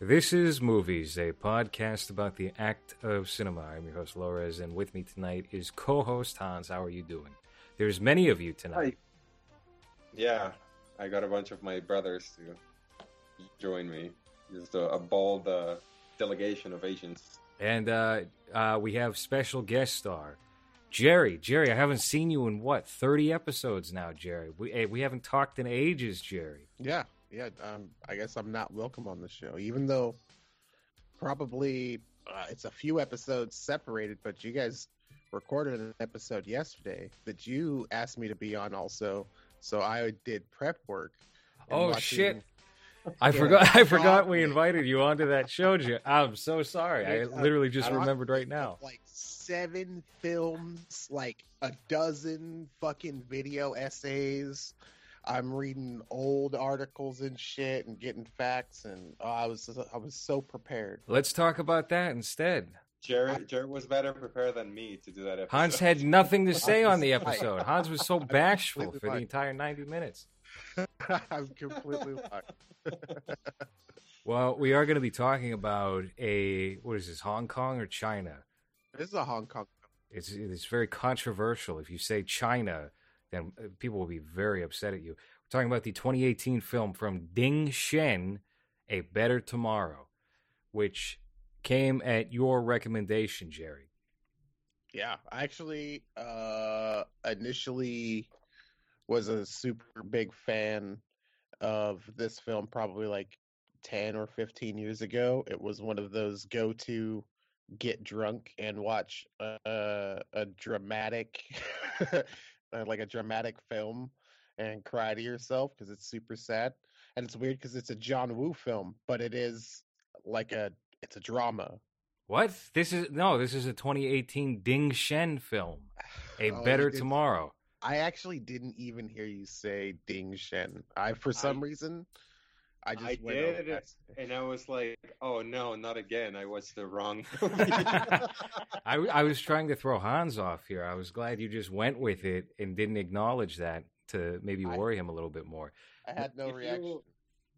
This is Movies, a podcast about the act of cinema. I'm your host, Lores, and with me tonight is co host Hans. How are you doing? There's many of you tonight. Hi. Yeah, I got a bunch of my brothers to join me. Just a, a bold uh, delegation of Asians. And uh, uh, we have special guest star, Jerry. Jerry, I haven't seen you in what, 30 episodes now, Jerry? We, hey, we haven't talked in ages, Jerry. Yeah, yeah. Um, I guess I'm not welcome on the show, even though probably uh, it's a few episodes separated, but you guys recorded an episode yesterday that you asked me to be on also. So I did prep work. Oh, watching- shit. I Yeah. forgot. I forgot we invited you onto that show. Jer- I'm so sorry. I literally just I remembered right now. Like seven films, like a dozen fucking video essays. I'm reading old articles and shit and getting facts, and oh, I was I was so prepared. Let's talk about that instead. Jared, Jared was better prepared than me to do that episode. Hans had nothing to say on the episode. Hans was so bashful completely for the entire 90 minutes. I'm completely lying. Well, we are going to be talking about a what is this, Hong Kong or China? This is a Hong Kong. It's it's very controversial. If you say China, then uh, people will be very upset at you. We're talking about the 2018 film from Ding Sheng, A Better Tomorrow, which came at your recommendation, Jerry. Yeah, I actually uh initially was a super big fan of this film probably like 10 or 15 years ago. It was one of those go to get drunk and watch a, a dramatic uh, like a dramatic film and cry to yourself because it's super sad. And it's weird because it's a John Woo film, but it is like a it's a drama. What? This is no. This is a 2018 Ding Sheng film, A Oh, Better Tomorrow. I actually didn't even hear you say Ding Sheng. I for some reason I just I went did, over and I was like, "Oh no, not again! I watched the wrong movie." I, I was trying to throw Hans off here. I was glad you just went with it and didn't acknowledge that to maybe I- worry him a little bit more. I had no If reaction. you-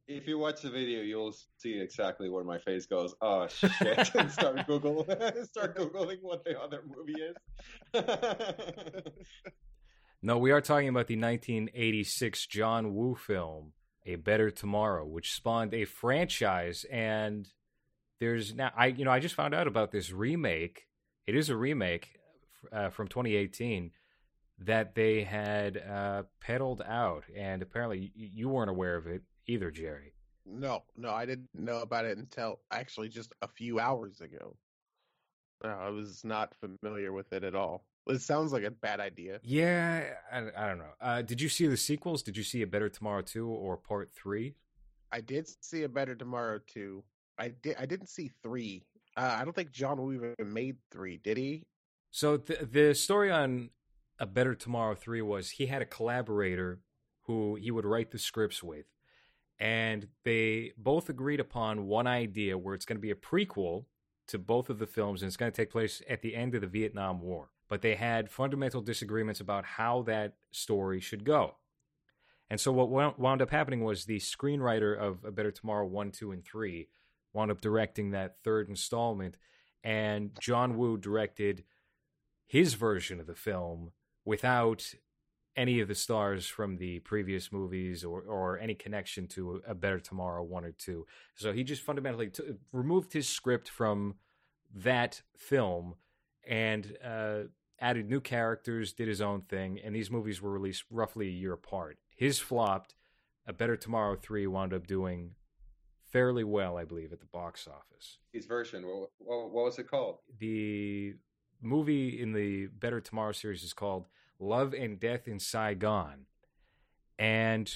If you watch the video, you'll see exactly where my face goes. Oh shit! and start Google, start googling what the other movie is. No, we are talking about the 1986 John Woo film, A Better Tomorrow, which spawned a franchise. And there's now, I you know, I just found out about this remake. It is a remake uh, from 2018 that they had uh, peddled out, and apparently you weren't aware of it either, Jerry. No, no, I didn't know about it until actually just a few hours ago. No, I was not familiar with it at all. It sounds like a bad idea. Yeah, I, I don't know. Uh, did you see the sequels? Did you see A Better Tomorrow 2 or Part 3? I did see a Better Tomorrow too. I did. I didn't see three. Uh, I don't think John even made three. Did he? So the the story on A Better Tomorrow 3 was he had a collaborator who he would write the scripts with. And they both agreed upon one idea where it's going to be a prequel to both of the films and it's going to take place at the end of the Vietnam War. But they had fundamental disagreements about how that story should go. And so what wound up happening was the screenwriter of A Better Tomorrow 1, 2, and 3 wound up directing that third installment. And John Woo directed his version of the film without any of the stars from the previous movies or, or any connection to A Better Tomorrow 1 or 2. So he just fundamentally t- removed his script from that film and uh, added new characters, did his own thing, and these movies were released roughly a year apart. His flopped. A Better Tomorrow 3 wound up doing fairly well, I believe, at the box office. His version. What, what, what was it called? The movie in the Better Tomorrow series is called Love and Death in Saigon. And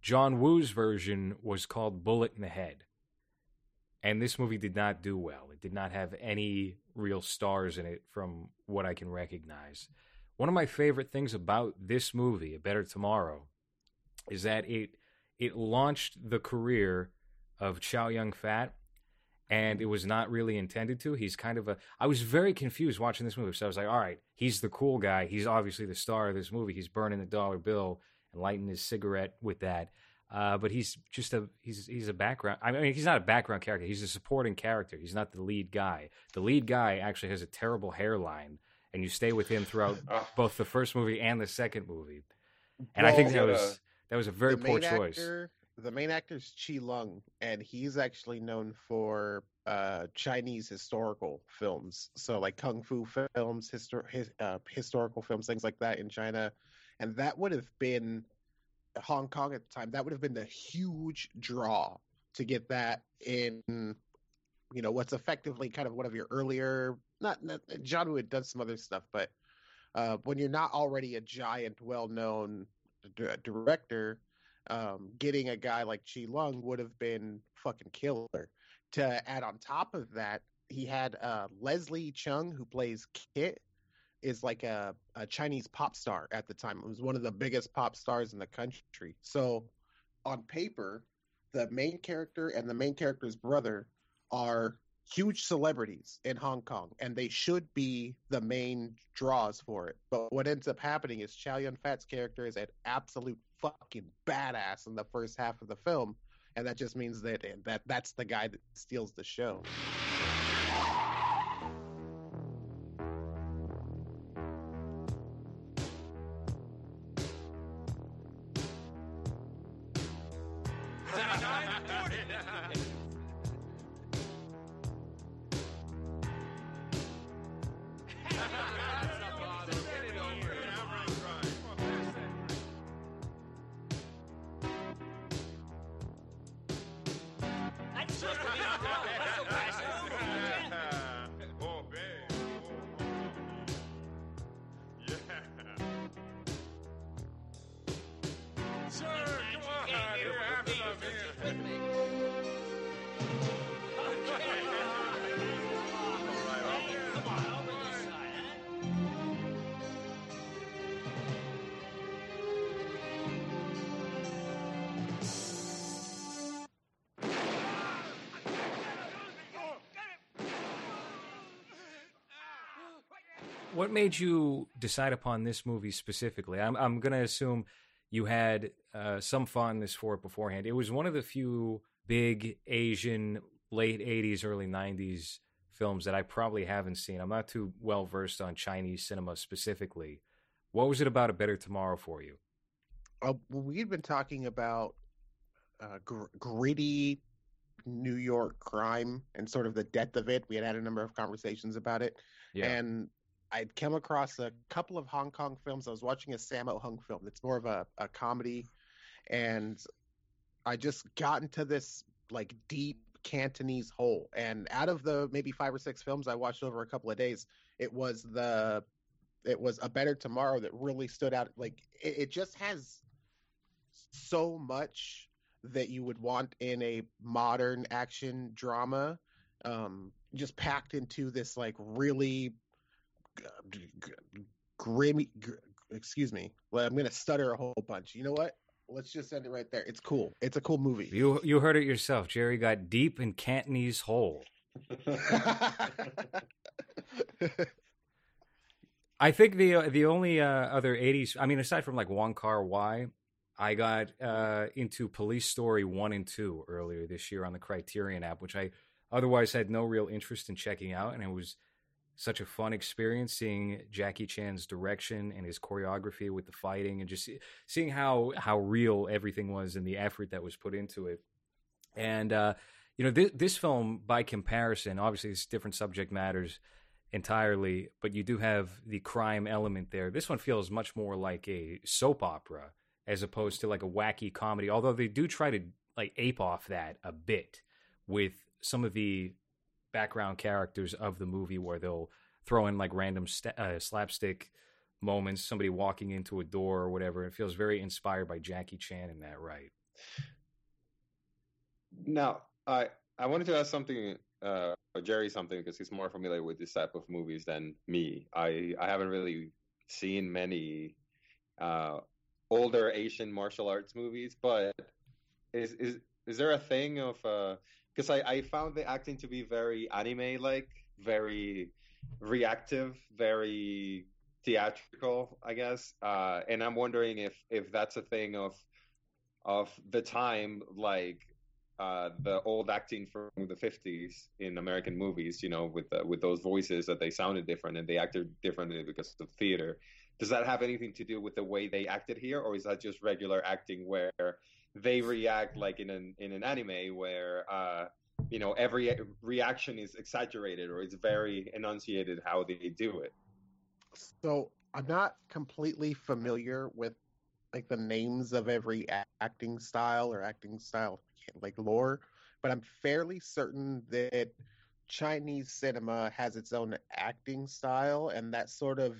John Woo's version was called Bullet in the Head. And this movie did not do well. It did not have any real stars in it from what I can recognize. One of my favorite things about this movie, A Better Tomorrow, is that it it launched the career of Chow Yun Fat and it was not really intended to. He's kind of a. I was very confused watching this movie. So I was like, all right, he's the cool guy. He's obviously the star of this movie. He's burning the dollar bill and lighting his cigarette with that. Uh, but he's just a he's he's a background. I mean, he's not a background character. He's a supporting character. He's not the lead guy. The lead guy actually has a terrible hairline, and you stay with him throughout Oh, both the first movie and the second movie. And I think that Yeah. was that was a very poor choice. Actor, the main actor is Chi Lung, and he's actually known for uh, Chinese historical films, so like kung fu films, histor- his, uh, historical films, things like that in China, and that would have been Hong Kong at the time. That would have been the huge draw to get that in. You know what's effectively kind of one of your earlier, not, not John Woo does some other stuff, but uh, when you're not already a giant, well-known d- director, um, getting a guy like Chi Lung would have been fucking killer. To add on top of that, he had uh, Leslie Cheung, who plays Kit, is like a, a Chinese pop star at the time. It was one of the biggest pop stars in the country. So, on paper, the main character and the main character's brother are huge celebrities in Hong Kong, and they should be the main draws for it. But what ends up happening is Chow Yun Fat's character is an absolute fucking badass in the first half of the film, and that just means that that that's the guy that steals the show. What made you decide upon this movie specifically? I'm I'm gonna assume you had uh, some fondness for it beforehand. It was one of the few big Asian late '80s, early '90s films that I probably haven't seen. I'm not too well versed on Chinese cinema specifically. What was it about A Better Tomorrow for you? Uh, we'd been talking about uh, gr- gritty New York crime and sort of the depth of it. We had had a number of conversations about it, and I'd come across a couple of Hong Kong films. I was watching a Sammo Hung film. It's more of a, a comedy, and I just got into this like deep Cantonese hole. And out of the maybe five or six films I watched over a couple of days, it was the it was a better tomorrow that really stood out. Like it, it just has so much that you would want in a modern action drama, um, just packed into this like really g- g- grimmy. Gr- excuse me. Well, I'm gonna stutter a whole bunch. You know what? Let's just end it right there. It's cool. It's a cool movie. You you heard it yourself. Jerry got deep in Cantonese hole. I think the the only uh, other '80s, I mean, aside from like Wong Kar Wai, I got uh, into Police Story one and two earlier this year on the Criterion app, which I otherwise had no real interest in checking out, and it was such a fun experience seeing Jackie Chan's direction and his choreography with the fighting, and just see, seeing how how real everything was and the effort that was put into it. And uh, you know, this, this film, by comparison, obviously it's different subject matters entirely, but you do have the crime element there. This one feels much more like a soap opera as opposed to like a wacky comedy, although they do try to like ape off that a bit with some of the background characters of the movie where they'll throw in like random st- uh, slapstick moments, somebody walking into a door or whatever. It feels very inspired by Jackie Chan in that right. Now, I I wanted to ask something, uh, Jerry something because he's more familiar with this type of movies than me. I I haven't really seen many uh, older Asian martial arts movies, but is is is there a thing of because I I found the acting to be very anime like, very reactive, very theatrical, I guess, uh, and I'm wondering if if that's a thing of of the time, like uh, the old acting from the 50s in American movies, you know, with with those voices that they sounded different and they acted differently because of theater. Does that have anything to do with the way they acted here, or is that just regular acting where they react like in an in an anime where uh, you know every reaction is exaggerated or it's very enunciated how they do it? So I'm not completely familiar with like the names of every acting style or acting style like lore, but I'm fairly certain that Chinese cinema has its own acting style, and that sort of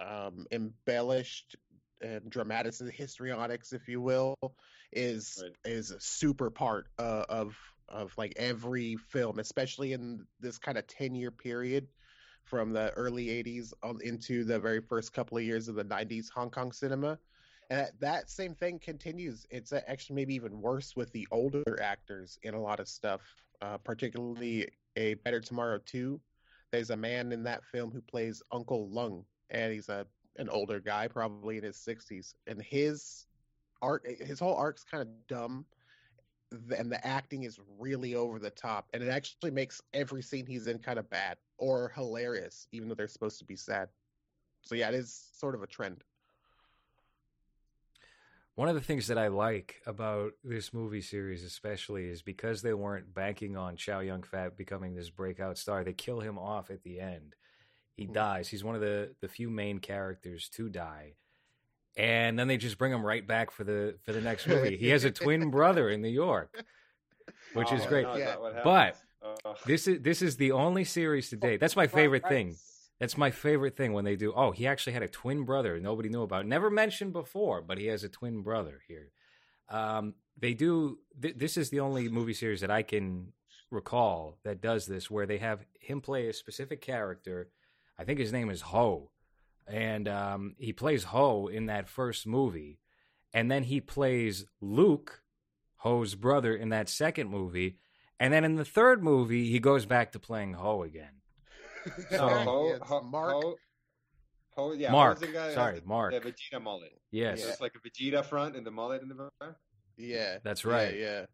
um, embellished and dramatic histrionics, if you will, is Right. is a super part uh, of of like every film, especially in this kind of ten year period from the early 80s on into the very first couple of years of the 90s Hong Kong cinema. And that, that same thing continues. It's actually maybe even worse with the older actors in a lot of stuff, uh, particularly a Better Tomorrow 2. There's a man in that film who plays Uncle Lung, and he's a an older guy, probably in his 60s. And his art, his whole arc's kind of dumb, and the acting is really over the top, and it actually makes every scene he's in kind of bad or hilarious, even though they're supposed to be sad. So yeah, it is sort of a trend. One of the things that I like about this movie series, especially, is because they weren't banking on Chow Yun Fat becoming this breakout star. They kill him off at the end. He Hmm. dies. He's one of the the few main characters to die, and then they just bring him right back for the for the next movie. he has a twin brother in New York, which is Oh, great. no, is Yeah. But- This is this is the only series to date. That's my favorite thing. That's my favorite thing when they do. Oh, he actually had a twin brother nobody knew about. Never mentioned before, but he has a twin brother here. Um, they do. Th- this is the only movie series that I can recall that does this, where they have him play a specific character. I think his name is Ho, and um, he plays Ho in that first movie, and then he plays Luke, Ho's brother, in that second movie, and then in the third movie he goes back to playing Ho again. so So- Ho, Yeah, Ho, Mark. Ho, Ho, yeah, Mark, the guy sorry, the, Mark. the Vegeta mullet. Yes, So it's like a Vegeta front and the mullet in the back. Yeah, That's right. Yeah, yeah.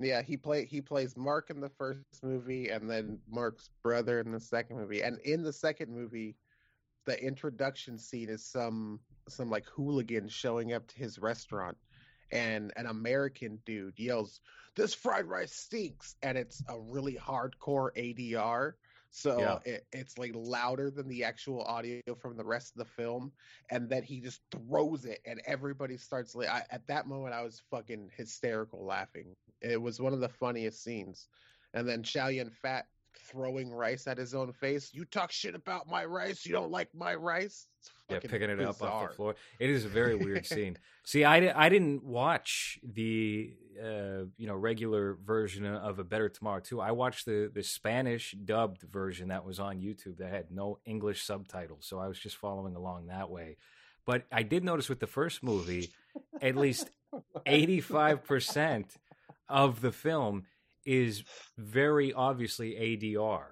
Yeah, he play he plays Mark in the first movie, and then Mark's brother in the second movie. And in the second movie, the introduction scene is some some like hooligan showing up to his restaurant, and an American dude yells, "This fried rice stinks!" and it's a really hardcore ADR. So Yeah. it, it's like louder than the actual audio from the rest of the film, and then he just throws it, and everybody starts. Like, I, at that moment, I was fucking hysterical laughing. It was one of the funniest scenes. And then Chow Yun Fat throwing rice at his own face. You talk shit about my rice. You don't like my rice. Yeah, picking it up off the floor. It is a very weird scene. See, I, I didn't watch the uh, you know regular version of A Better Tomorrow too. I watched the the Spanish dubbed version that was on YouTube that had no English subtitles, so I was just following along that way. But I did notice with the first movie, at least eighty five percent of the film is very obviously ADR.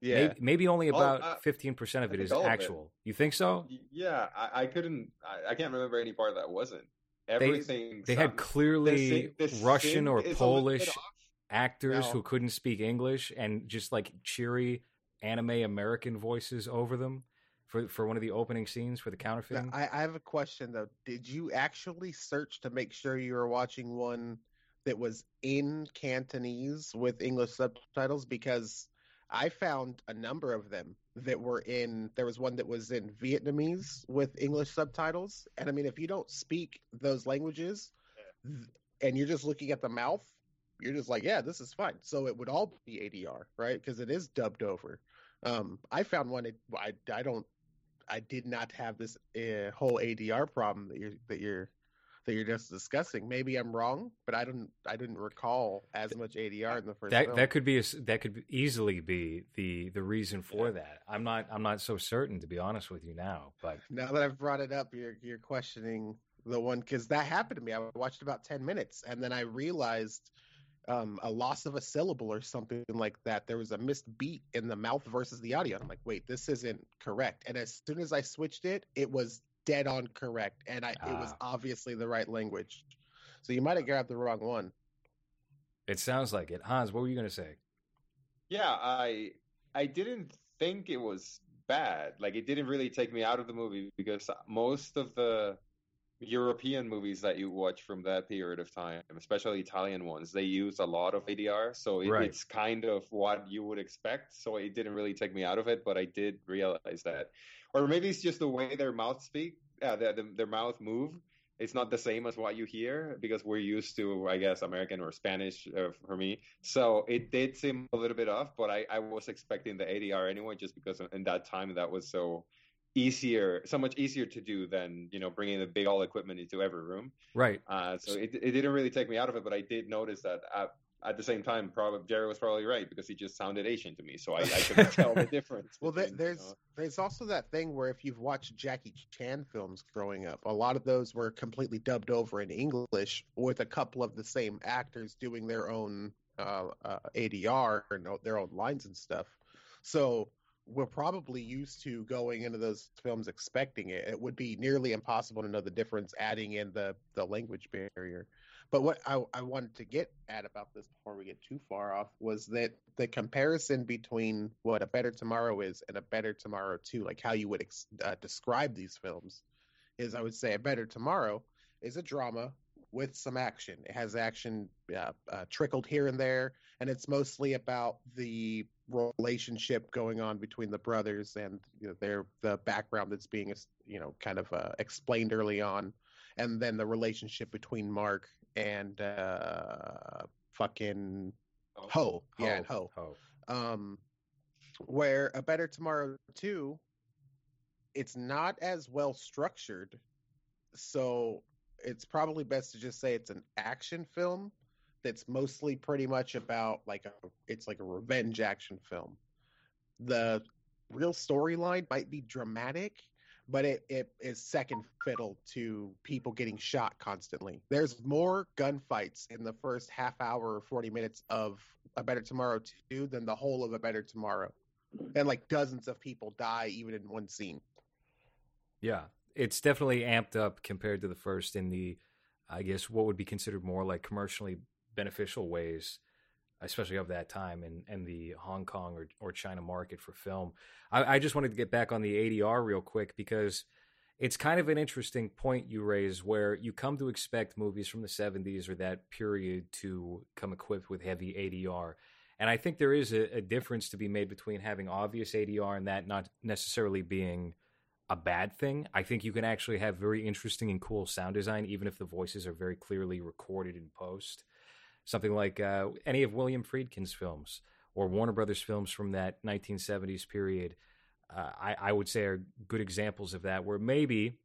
Yeah. Maybe, maybe only Oh, about uh, fifteen percent of it is it think is all of it. actual. You think so? Yeah, I, I couldn't. I, I can't remember any part that wasn't. Everything. They had clearly the sing- the Russian or is a little Polish actors No. who couldn't speak English and just like cheery anime American voices over them for for one of the opening scenes for the Now, counterfeiting. I, I have a question though. Did you actually search to make sure you were watching one that was in Cantonese with English subtitles? Because I found a number of them that were in. There was one that was in Vietnamese with English subtitles, and I mean, if you don't speak those languages, th- and you're just looking at the mouth, you're just like, yeah, this is fine. So it would all be ADR, right? Because it is dubbed over. Um, I found one. It, I I don't I did not have this uh, whole ADR problem that you're that you're that you're just discussing. Maybe I'm wrong, but I don't I didn't recall as much ADR in the first. that film. that could be a that could easily be the the reason for that. I'm not I'm not so certain to be honest with you now, but now that I've brought it up, you're you're questioning the one because that happened to me. I watched about ten minutes and then I realized um, a loss of a syllable or something like that. There was a missed beat in the mouth versus the audio. I'm like, wait, this isn't correct. And as soon as I switched it, it was dead on correct, and I it was Ah. obviously the right language. So you might have grabbed the wrong one. It sounds like it. Hans, what were you going to say? Yeah, I I didn't think it was bad. Like it didn't really take me out of the movie because most of the European movies that you watch from that period of time, especially Italian ones, they use a lot of ADR, so it, Right. it's kind of what you would expect. So it didn't really take me out of it, but I did realize that, or maybe it's just the way their mouth speak, uh, their, their mouth move. It's not the same as what you hear because we're used to, I guess, American or Spanish uh, for me. So it did seem a little bit off, but I, I was expecting the ADR anyway, just because in that time that was so easier, so much easier to do than you know bringing the big all equipment into every room. Right. Uh, so it it didn't really take me out of it, but I did notice that at, at the same time, probably Jerry was probably right because he just sounded Asian to me, so I, I couldn't tell the difference. Well, there, between, you there's know- there's also that thing where if you've watched Jackie Chan films growing up, a lot of those were completely dubbed over in English with a couple of the same actors doing their own uh, uh, ADR and their own lines and stuff. So we're probably used to going into those films expecting it. It would be nearly impossible to know the difference adding in the the language barrier. But what I, I wanted to get at about this before we get too far off was that the comparison between what A Better Tomorrow is and A Better Tomorrow 2, like how you would ex- uh, describe these films, is I would say A Better Tomorrow is a drama with some action. It has action uh, uh, trickled here and there, and it's mostly about the relationship going on between the brothers and you know, their the background that's being you know kind of uh, explained early on, and then the relationship between Mark and uh, fucking Ho, yeah, and Ho. Oh. Um, where a better tomorrow two, it's not as well structured, so it's probably best to just say it's an action film that's mostly pretty much about like a it's like a revenge action film. The real storyline might be dramatic, but it, it is second fiddle to people getting shot constantly. There's more gunfights in the first half hour or 40 minutes of A Better Tomorrow 2 than the whole of A Better Tomorrow. And like dozens of people die even in one scene. Yeah, it's definitely amped up compared to the first in the, I guess, what would be considered more like commercially beneficial ways, especially of that time and and the Hong Kong or or China market for film. I, I just wanted to get back on the ADR real quick because it's kind of an interesting point you raise where you come to expect movies from the 70s or that period to come equipped with heavy ADR. And I think there is a, a difference to be made between having obvious ADR and that not necessarily being a bad thing. I think you can actually have very interesting and cool sound design, even if the voices are very clearly recorded in post. Something like uh, any of William Friedkin's films or Warner Brothers films from that 1970s period, uh, I, I would say are good examples of that. Where maybe,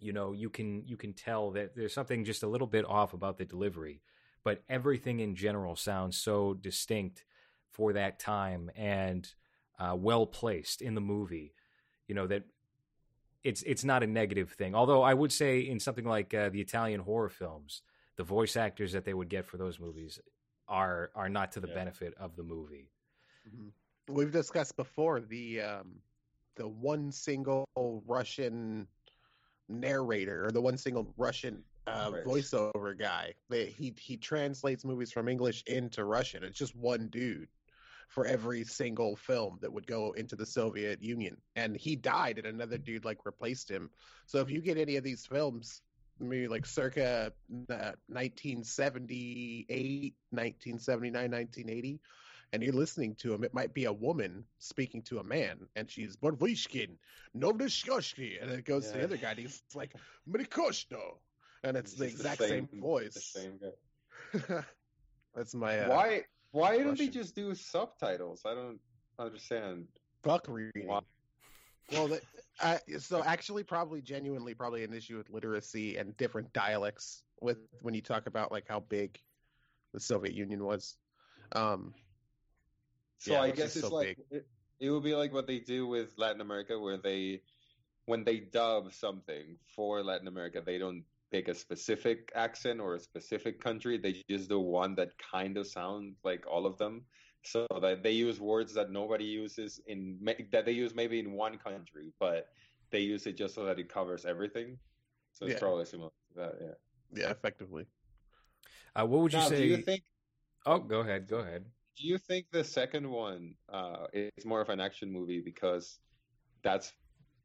you know, you can you can tell that there's something just a little bit off about the delivery, but everything in general sounds so distinct for that time and uh, well placed in the movie. You know that it's it's not a negative thing. Although I would say in something like uh, the Italian horror films, the voice actors that they would get for those movies are are not to the Yeah. benefit of the movie. We've discussed before the um, the one single Russian narrator or the one single Russian uh, voiceover guy. They, he he translates movies from English into Russian. It's just one dude for every single film that would go into the Soviet Union, and he died, and another dude like replaced him. So if you get any of these films, maybe like circa uh, 1978, 1979, 1980 and you're listening to him, it might be a woman speaking to a man, and she's Borvishkin, Novdashkoshki, and it goes to the other guy, and he's like Mrikoshno, and it's the It's exact same, the voice. same guy. That's my uh, why why don't they just do subtitles? I don't understand. fuck reading. Why? Well, the, uh, so actually, probably genuinely, probably an issue with literacy and different dialects with when you talk about like how big the Soviet Union was. Um, So Yeah, I it's guess it's so like it, it would be like what they do with Latin America, where they when they dub something for Latin America, they don't pick a specific accent or a specific country. They just do one that kind of sounds like all of them. So that they use words that nobody uses in that they use maybe in one country, but they use it just so that it covers everything. So it's Yeah. probably similar to that. Yeah. yeah, effectively. Uh, what would you Now, say? do you think oh, go ahead. Go ahead. do you think the second one uh, is more of an action movie because that's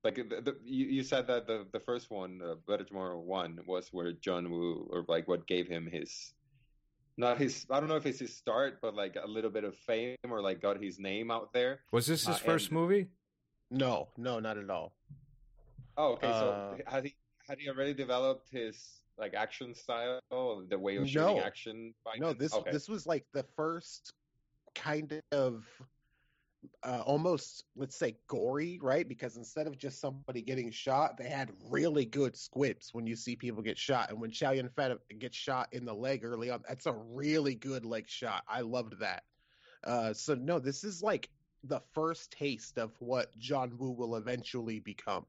like the, the, you, you said that the the first one, uh, Better Tomorrow one, was where John Woo or like what gave him his not his I don't know if it's his start, but like a little bit of fame or like got his name out there. Was this his Uh, first and- movie? No, no, not at all. Oh, okay. Uh, so had he had he already developed his like action style, the way of shooting No. action? By No, this Okay. this was like the first kind of uh, almost let's say gory, right? Because instead of just somebody getting shot, they had really good squibs when you see people get shot. And when Chow Yun Fat gets shot in the leg early on, that's a really good leg shot. I loved that. Uh, so no, this is like the first taste of what John Woo will eventually become.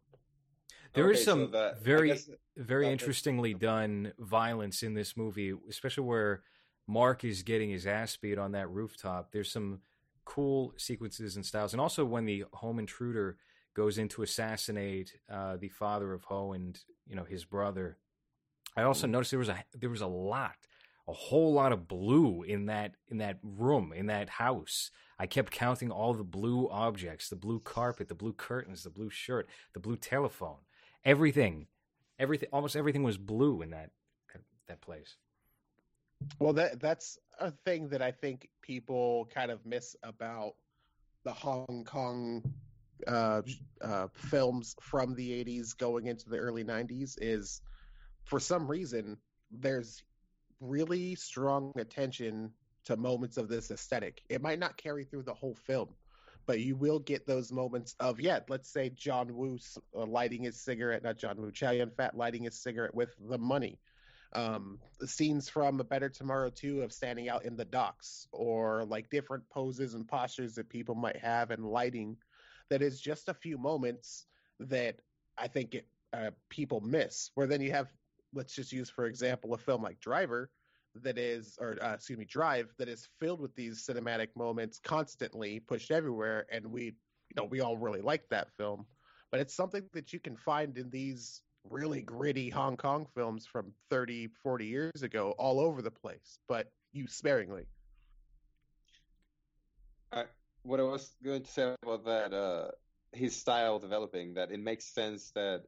There is Okay, so some that- very guess- very that- interestingly done violence in this movie, especially where Mark is getting his ass beat on that rooftop. There's some cool sequences and styles, and also when the home intruder goes in to assassinate uh, the father of Ho and you know his brother. I also noticed there was a there was a lot, a whole lot of blue in that in that room in that house. I kept counting all the blue objects: the blue carpet, the blue curtains, the blue shirt, the blue telephone, everything, everything, almost everything was blue in that that, that place. Well, that that's a thing that I think people kind of miss about the Hong Kong uh, uh, films from the '80s going into the early '90s. Is for some reason there's really strong attention to moments of this aesthetic. It might not carry through the whole film, but you will get those moments of yeah. Let's say John Woo uh, lighting his cigarette, not John Woo, Chow Yun Fat lighting his cigarette with the money um, scenes from A Better Tomorrow 2 of standing out in the docks or like different poses and postures that people might have and lighting that is just a few moments that I think it, uh, people miss. Where then you have, let's just use for example, a film like Driver that is, or uh, excuse me, Drive that is filled with these cinematic moments constantly pushed everywhere. And we, you know, we all really like that film. But it's something that you can find in these really gritty Hong Kong films from 30, 40 years ago all over the place, but used sparingly. what I was going to say about that, uh, his style developing, that it makes sense that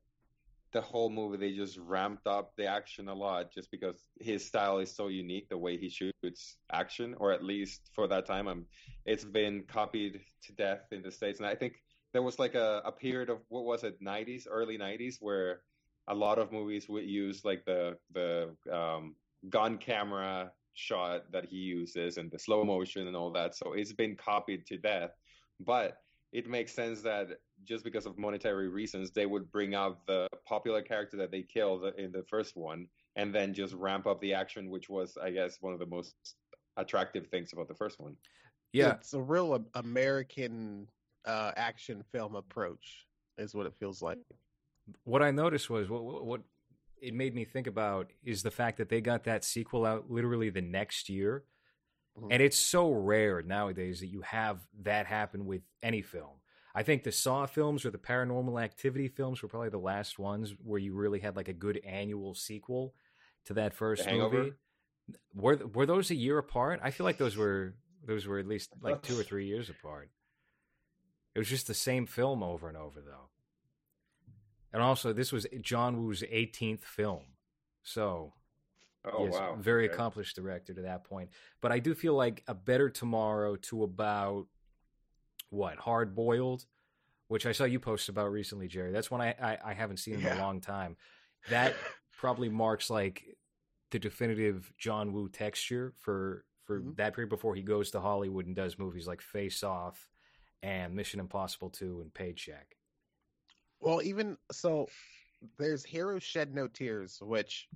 the whole movie they just ramped up the action a lot just because his style is so unique, the way he shoots action, or at least for that time, um, it's been copied to death in the states, and I think there was like a, a period of what was it, '90s, early '90s, where a lot of movies would use like the the um, gun camera shot that he uses and the slow motion and all that. So it's been copied to death. But it makes sense that just because of monetary reasons, they would bring out the popular character that they killed in the first one and then just ramp up the action, which was, I guess, one of the most attractive things about the first one. Yeah, It's a real American uh, action film approach, is what it feels like. What I noticed was what, what what it made me think about is the fact that they got that sequel out literally the next year. Mhm. And it's so rare nowadays that you have that happen with any film. I think the Saw films or the Paranormal Activity films were probably the last ones where you really had like a good annual sequel to that first movie. Were were those a year apart? I feel like those were those were at least like two or three years apart. It was just the same film over and over though. And also this was John Woo's 18th film. So, Oh, yes, wow. very Okay. accomplished director to that point. But I do feel like a better tomorrow to about what hard boiled, which I saw you post about recently, Jerry. That's one I I, I haven't seen in a long time. That probably marks like the definitive John Woo texture for for Mhm. that period before he goes to Hollywood and does movies like Face Off and Mission Impossible Two and Paycheck. Well, even so, there's Heroes Shed No Tears, which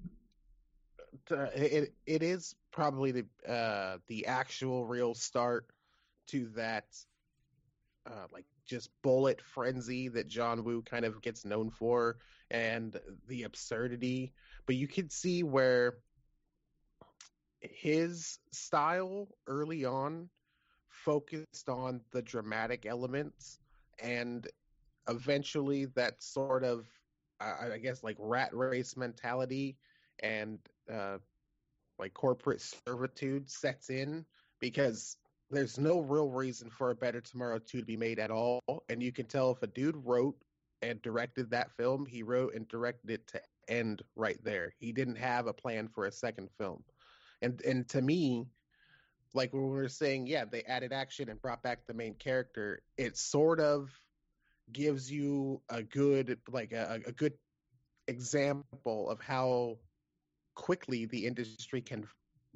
uh, it it is probably the uh, the actual real start to that uh, like just bullet frenzy that John Woo kind of gets known for, and the absurdity. But you can see where his style early on focused on the dramatic elements and eventually that sort of I, I guess like rat race mentality and uh, like corporate servitude sets in because there's no real reason for a Better Tomorrow 2 to be made at all. And you can tell if a dude wrote and directed that film, he wrote and directed it to end right there. He didn't have a plan for a second film. And and to me, like when we were saying, yeah, they added action and brought back the main character, it sort of gives you a good like a, a good example of how quickly the industry can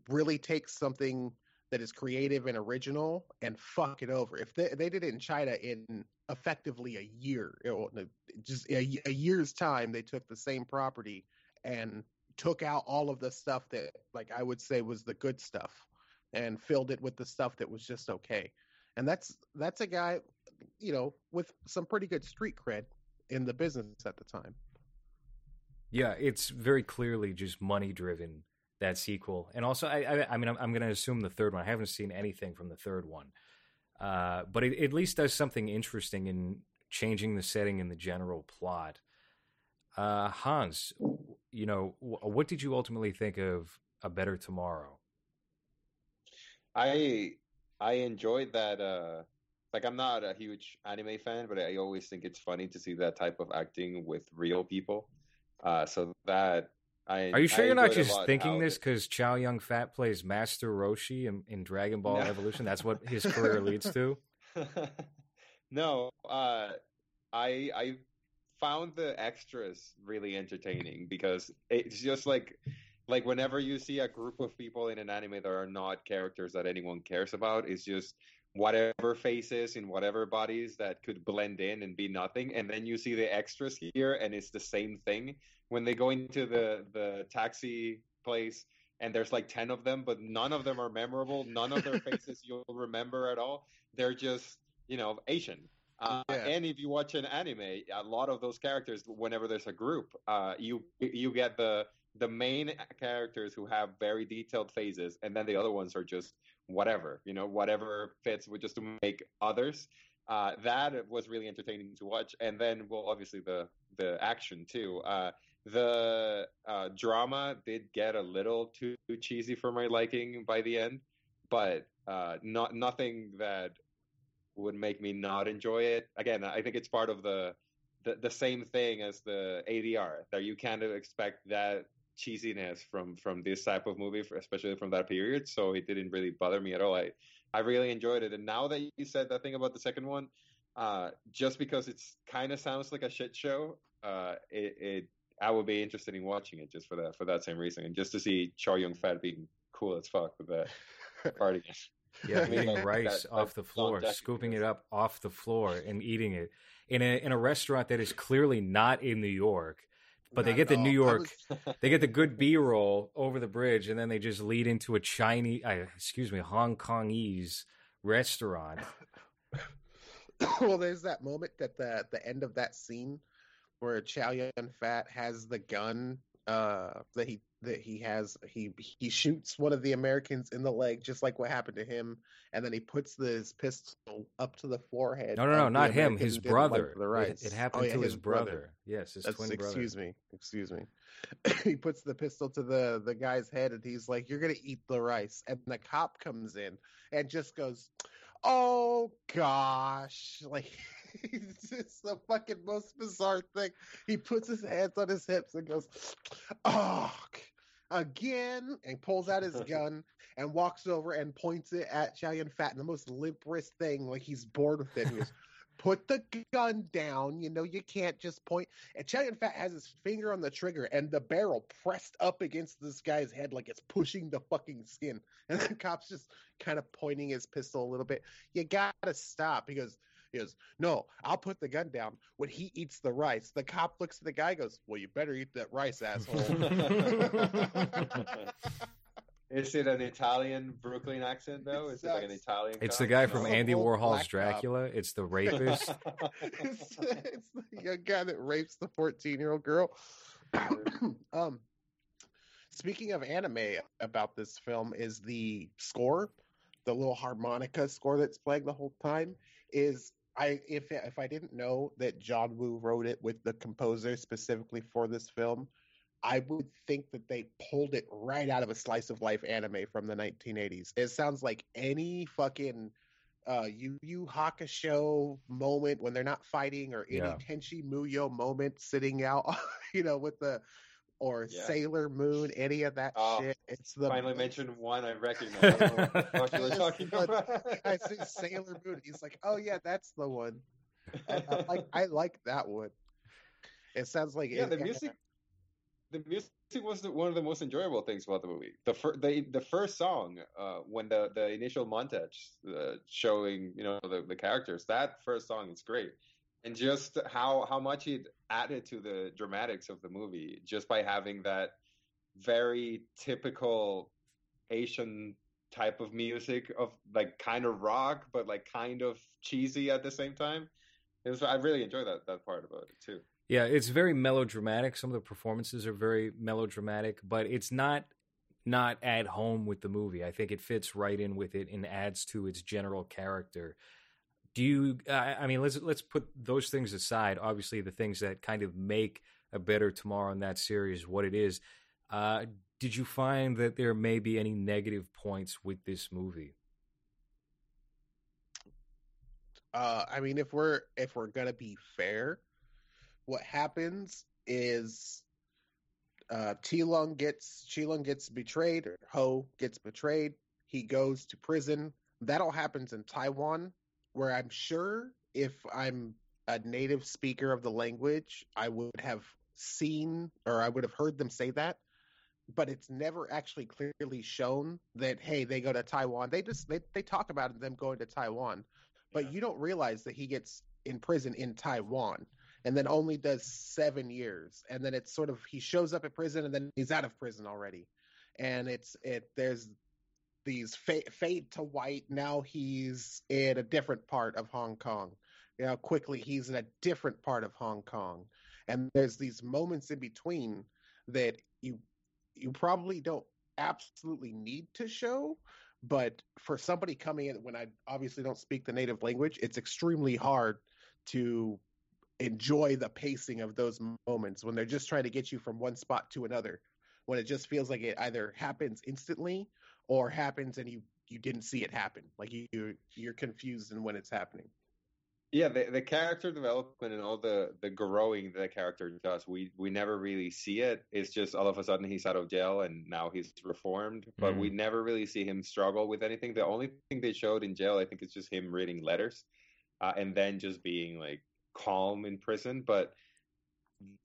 really take something that is creative and original and fuck it over. If they, they did it in China in effectively a year, just a, a year's time, they took the same property and took out all of the stuff that, like I would say, was the good stuff, and filled it with the stuff that was just okay. And that's that's a guy, you know, with some pretty good street cred in the business at the time. Yeah, it's very clearly just money driven that sequel, and also I I, I mean I'm, I'm going to assume the third one. I haven't seen anything from the third one, uh, but it at least does something interesting in changing the setting and the general plot. Uh, Hans, you know, wh- what did you ultimately think of A Better Tomorrow? I I enjoyed that. Uh, like I'm not a huge anime fan, but I always think it's funny to see that type of acting with real people. Uh, so that I Are you sure I you're not just thinking this because Chow Yun Fat plays Master Roshi in, in Dragon Ball No. Evolution? That's what his career leads to. no, uh, I I found the extras really entertaining because it's just like like whenever you see a group of people in an anime that are not characters that anyone cares about, it's just whatever faces in whatever bodies that could blend in and be nothing, and then you see the extras here, and it's the same thing when they go into the the taxi place. And there's like 10 of them, but none of them are memorable. None of their faces you'll remember at all. They're just, you know, Asian. Uh, Yeah. And if you watch an anime, a lot of those characters, whenever there's a group, uh, you you get the the main characters who have very detailed faces, and then the other ones are just whatever, you know, whatever fits just to make others. Uh, that was really entertaining to watch, and then well, obviously the the action too. Uh, the uh, drama did get a little too cheesy for my liking by the end, but uh, not nothing that would make me not enjoy it. Again, I think it's part of the the, the same thing as the ADR that you kind of expect that cheesiness from from this type of movie, especially from that period. So it didn't really bother me at all. I I really enjoyed it. And now that you said that thing about the second one, uh, just because it's kind of sounds like a shit show, uh, it, it I would be interested in watching it just for that for that same reason, and just to see Chow Yun Fat being cool as fuck with that cardigan. Yeah, eating like, rice that- off the floor, scooping it up off the floor and eating it in a in a restaurant that is clearly not in New York. But they get the at New York, was- they get the good B roll over the bridge, and then they just lead into a Chinese, uh, excuse me, Hong Kongese restaurant. well, there's that moment at the the end of that scene where Chow Yun Fat has the gun uh, that he that he has he he shoots one of the Americans in the leg, just like what happened to him, and then he puts the, his pistol up to the forehead. No, no, no, not him. His who didn't like brother. the It, rice. it happened Oh, yeah, to his brother. Yes, his That's, twin brother. excuse me, excuse me. he puts the pistol to the the guy's head, and he's like, "You're gonna eat the rice." And the cop comes in and just goes, "Oh gosh!" Like it's just the fucking most bizarre thing. He puts his hands on his hips and goes, "Oh." Again, and pulls out his gun and walks over and points it at Yun Fat in the most limperest thing, like he's bored with it. He goes, "Put the gun down. You know you can't just point." And Chow Fat has his finger on the trigger and the barrel pressed up against this guy's head like it's pushing the fucking skin. And the cop's just kind of pointing his pistol a little bit. You gotta stop. He goes, he goes, No, I'll put the gun down when he eats the rice. The cop looks at the guy, goes, Well, you better eat that rice, asshole. Is it an Italian Brooklyn accent though? It Is it like an. Italian? It's cop? the guy from No. Andy Warhol's black cop. Dracula. It's the rapist. it's, it's the young guy that rapes the 14 year old girl. um, speaking of anime about this film, is the score, the little harmonica score that's playing the whole time, is I if if I didn't know that John Woo wrote it with the composer specifically for this film, I would think that they pulled it right out of a slice of life anime from the 1980s. It sounds like any fucking uh Yu Yu Hakusho moment when they're not fighting or any Yeah. Tenchi Muyo moment sitting out, you know, with the or Yeah. Sailor Moon, any of that Oh, shit. It's the Finally mentioned one I recognize. I what you were Yes, talking about. I see Sailor Moon. He's like, oh yeah, that's the one. I, I like I like that one. It sounds like yeah, it- the music, the music was the, one of the most enjoyable things about the movie. The fir- the the first song, uh, when the the initial montage uh, showing you know the the characters, that first song is great, and just how how much it added to the dramatics of the movie just by having that very typical Asian type of music of like kind of rock but like kind of cheesy at the same time. It was I really enjoyed that that part about it too. Yeah, it's very melodramatic. Some of the performances are very melodramatic, but it's not not at home with the movie. I think it fits right in with it and adds to its general character. Do you? I I mean, let's let's put those things aside. Obviously, the things that kind of make a better tomorrow in that series what it is. Uh, did you find that there may be any negative points with this movie? uh i mean if we're if we're gonna be fair what happens is uh Ti Lung gets Chi-Lung gets betrayed or Ho gets betrayed he goes to prison that all happens in Taiwan where I'm sure if I'm a native speaker of the language I would have seen or I would have heard them say that but it's never actually clearly shown that hey they go to Taiwan. They just they, they talk about them going to Taiwan but you don't realize that he gets in prison in Taiwan and then only does seven years. And then it's sort of he shows up at prison and then he's out of prison already. And it's it there's these fa- fade to white. Now he's in a different part of hong kong. You know quickly he's in a different part of hong kong. And there's these moments in between that you you probably don't absolutely need to show but for somebody coming in when i obviously don't speak the native language it's extremely hard to enjoy the pacing of those moments when they're just trying to get you from one spot to another when it just feels like it either happens instantly or happens and you you didn't see it happen like you you're confused in when it's happening Yeah, the, the character development and all the, the growing that the character does, we, we never really see it. It's just all of a sudden he's out of jail and now he's reformed, but we never really see him struggle with anything. The only thing they showed in jail, I think, is just him reading letters uh, and then just being like calm in prison. But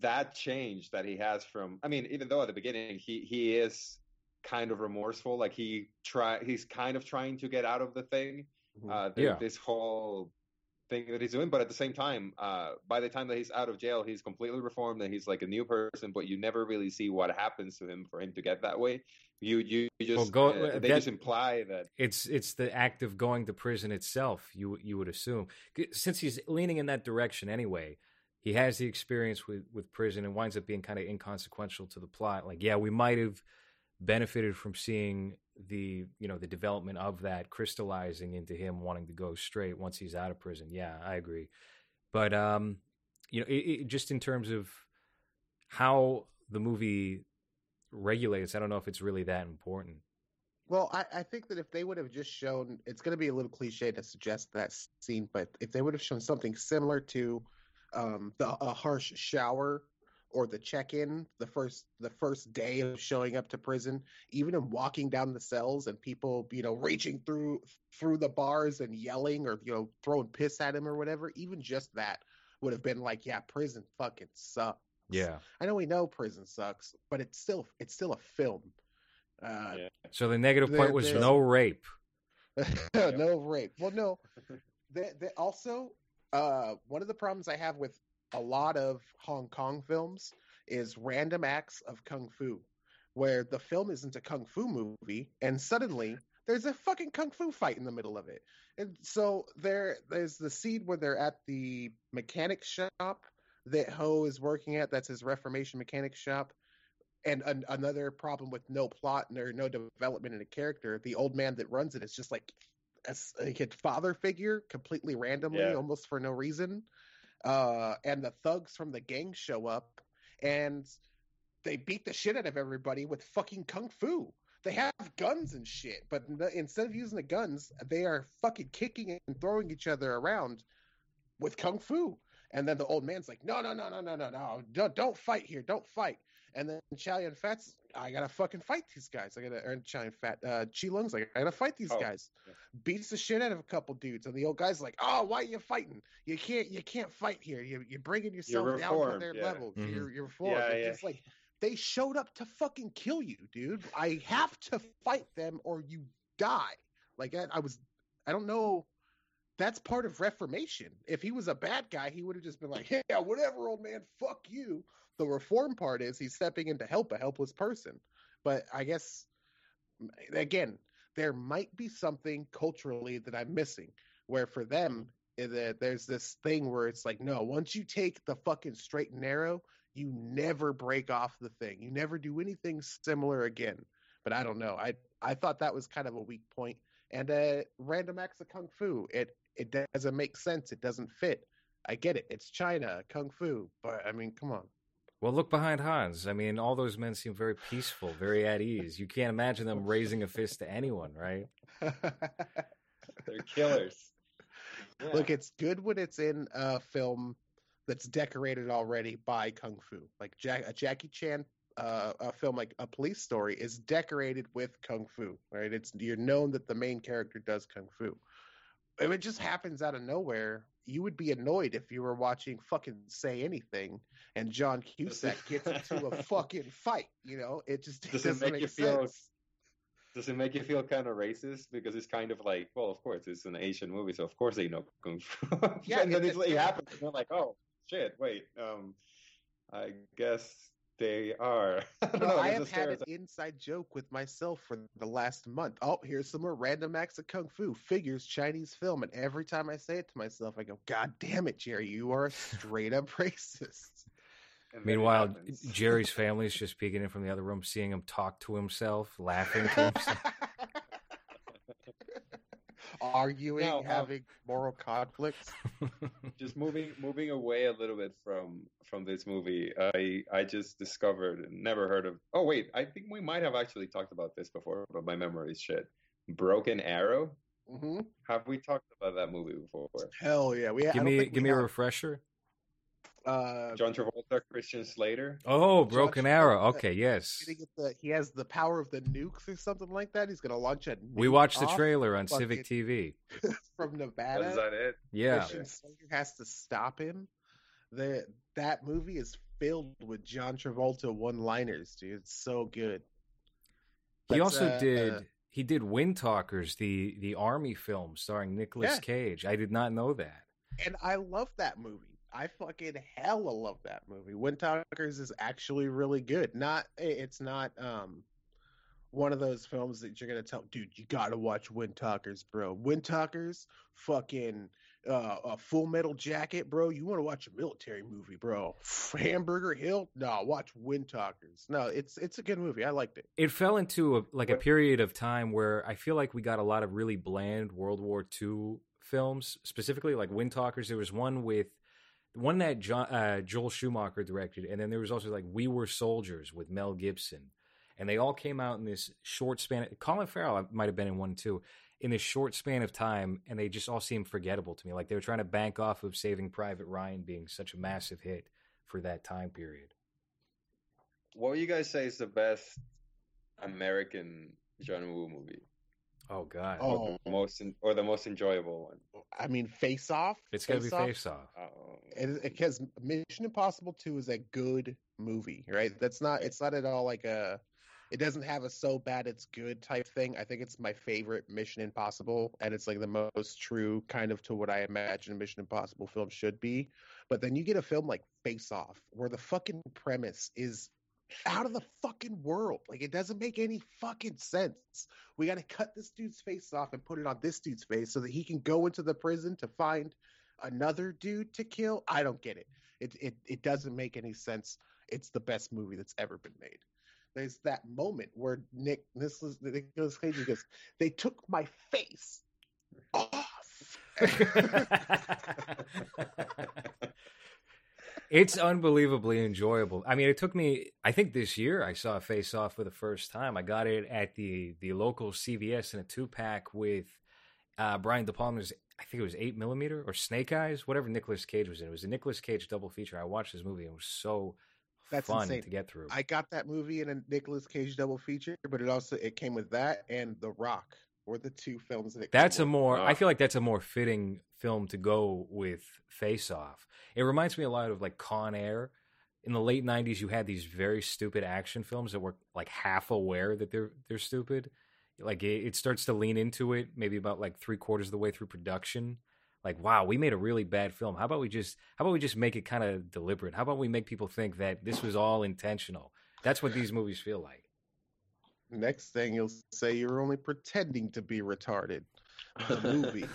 that change that he has from, I mean, even though at the beginning he, he is kind of remorseful, like he try, he's kind of trying to get out of the thing uh, the, Yeah. this whole thing that he's doing. But at the same time, uh, by the time that he's out of jail, he's completely reformed and he's like a new person. But you never really see what happens to him for him to get that way. You you, you just Well, go- uh, they that- just imply that It's it's the act of going to prison itself. You you would assume since he's leaning in that direction anyway. He has the experience with with prison and winds up being kind of inconsequential to the plot. Like, yeah, we might have benefited from seeing the you know the development of that crystallizing into him wanting to go straight once he's out of prison. Yeah, I agree. But um, you know, it, it, just in terms of how the movie regulates, I don't know if it's really that important. Well, I, I think that if they would have just shown, it's going to be a little cliche to suggest that scene, but if they would have shown something similar to um, the a harsh shower or the check-in, the first the first day of showing up to prison, even in walking down the cells and people, you know, reaching through through the bars and yelling or you know throwing piss at him or whatever, even just that would have been like, yeah, prison fucking sucks. Yeah. I know we know prison sucks, but it's still it's still a film. Uh, Yeah. So the negative There- point was there's- no rape. no rape. Well, no. They, they also, uh, one of the problems I have with a lot of Hong Kong films is random acts of kung fu, where the film isn't a kung fu movie, and suddenly there's a fucking kung fu fight in the middle of it. And so there, there's the scene where they're at the mechanic shop that Ho is working at. That's his Reformation mechanic shop. And an, another problem with no plot and there no development in a character. The old man that runs it is just like a, a father figure, completely randomly, Yeah. almost for no reason. Uh, and the thugs from the gang show up, and they beat the shit out of everybody with fucking kung fu. They have guns and shit, but instead of using the guns, they are fucking kicking and throwing each other around with kung fu. And then the old man's like, no, no, no, no, no, no, no, don't, don't fight here, don't fight. And then Chow Yun Fat's, I gotta fucking fight these guys. I gotta earn Chow Yun Fat. Uh, Chi Lung's like, I gotta fight these Oh, guys. yeah. Beats the shit out of a couple dudes, and the old guy's like, oh, why are you fighting? You can't, you can't fight here. You, you're bringing yourself down to their yeah. level. Mhm. You're, you're reformed. Yeah, It's yeah. just like they showed up to fucking kill you, dude. I have to fight them or you die. Like I, I was, I don't know. That's part of reformation. If he was a bad guy, he would have just been like, "Yeah, whatever, old man, fuck you." The reform part is he's stepping in to help a helpless person. But I guess again, there might be something culturally that I'm missing. Where for them, eh, there's this thing where it's like, no, once you take the fucking straight and narrow, you never break off the thing. You never do anything similar again. But I don't know. I I thought that was kind of a weak point. And uh, random acts of kung fu, it it doesn't make sense. It doesn't fit. I get it. It's China, kung fu, but I mean, come on. Well, look behind Hans. I mean, all those men seem very peaceful, very at ease. You can't imagine them raising a fist to anyone, right? They're killers. Yeah. Look, it's good when it's in a film that's decorated already by kung fu. Like Jack, a Jackie Chan uh, a film like A Police Story is decorated with kung fu. Right? It's you're known that the main character does kung fu. If it just happens out of nowhere, you would be annoyed if you were watching fucking Say Anything and John Cusack gets into a fucking fight. You know, it just it Does it doesn't make make you feel- Does it make you feel kind of racist? Because it's kind of like, well, of course, it's an Asian movie, so of course they know kung fu. Yeah, and then it- it happens, and they're like, oh shit, wait, um, I guess they are. I don't No, know. I have had an inside joke with myself for the last month. Oh, here's some more random acts of kung fu. Figures Chinese film, and every time I say it to myself, I go, "God damn it, Jerry, you are a straight up racist." And then it Meanwhile, Jerry's family is just peeking in from the other room, seeing him talk to himself, laughing to himself. Arguing, Now, um, having moral conflicts. just moving moving away a little bit from from this movie i i just discovered never heard of oh wait i think we might have actually talked about this before but my memory is shit broken arrow hmm have we talked about that movie before Hell yeah, we. I give me, think we give me a refresher. Uh, john travolta christian slater Oh, Broken Travolta. Arrow. Okay, yes. the, he has the power of the nukes or something like that. He's gonna launch a. We nuke watched the trailer on Civic fucking- TV. from Nevada. is that it Yeah. Christian Slater has to stop him. The that movie is filled with John Travolta one-liners, dude. It's so good. He also uh, did uh, he did Windtalkers, the the army film starring Nicolas Yeah. Cage. I did not know that. and I love that movie. I fucking hella love that movie. Windtalkers is actually really good. Not it's not um one of those films that you're gonna tell, dude, you gotta watch Windtalkers, bro. Windtalkers, fucking uh, a Full Metal Jacket, bro. You want to watch a military movie, bro? Hamburger Hill, no, watch Windtalkers. No, it's it's a good movie. I liked it. It fell into a, like a period of time where I feel like we got a lot of really bland World War II films, specifically like Wind Talkers. There was one with one that John, uh, Joel Schumacher directed, and then there was also like We Were Soldiers with Mel Gibson, and they all came out in this short span. Colin Farrell might have been in one too, in this short span of time, and they just all seemed forgettable to me. Like they were trying to bank off of Saving Private Ryan being such a massive hit for that time period. what would you guys say is the best american john woo movie Oh God, Oh. or the most en- or the most enjoyable one I mean, Face Off. it's gonna be Off, Face Off. it, because Mission Impossible 2 is a good movie, right? That's not it's not at all like a it doesn't have a so bad it's good type thing. I think it's my favorite Mission Impossible and it's like the most true kind of to what I imagine a Mission Impossible film should be. But then you get a film like Face Off where the fucking premise is out of the fucking world. Like it doesn't make any fucking sense. We got to cut this dude's face off and put it on this dude's face so that he can go into the prison to find another dude to kill. I don't get it. It it it doesn't make any sense. It's the best movie that's ever been made. There's that moment where Nick this was Nicolas Cage goes, they took my face off. it's unbelievably enjoyable. I mean, it took me. I think this year I saw Face Off for the first time. I got it at the the local CVS in a two pack with uh, Brian De Palma's. I think it was eight millimeter or Snake Eyes, whatever Nicolas Cage was in. It was a Nicolas Cage double feature. I watched this movie and it was so That's fun insane. to get through. I got that movie in a Nicolas Cage double feature, but it also it came with that and The Rock were the two films that it That's a with. more. I Ah. feel like that's a more fitting film to go with Face Off. It reminds me a lot of like Con Air. In the late '90s, you had these very stupid action films that were like half aware that they're they're stupid. Like it, it starts to lean into it, maybe about like three quarters of the way through production. Like, wow, we made a really bad film. How about we just how about we just make it kind of deliberate? How about we make people think that this was all intentional? That's what these movies feel like. Next thing you'll say you're only pretending to be retarded. The movie.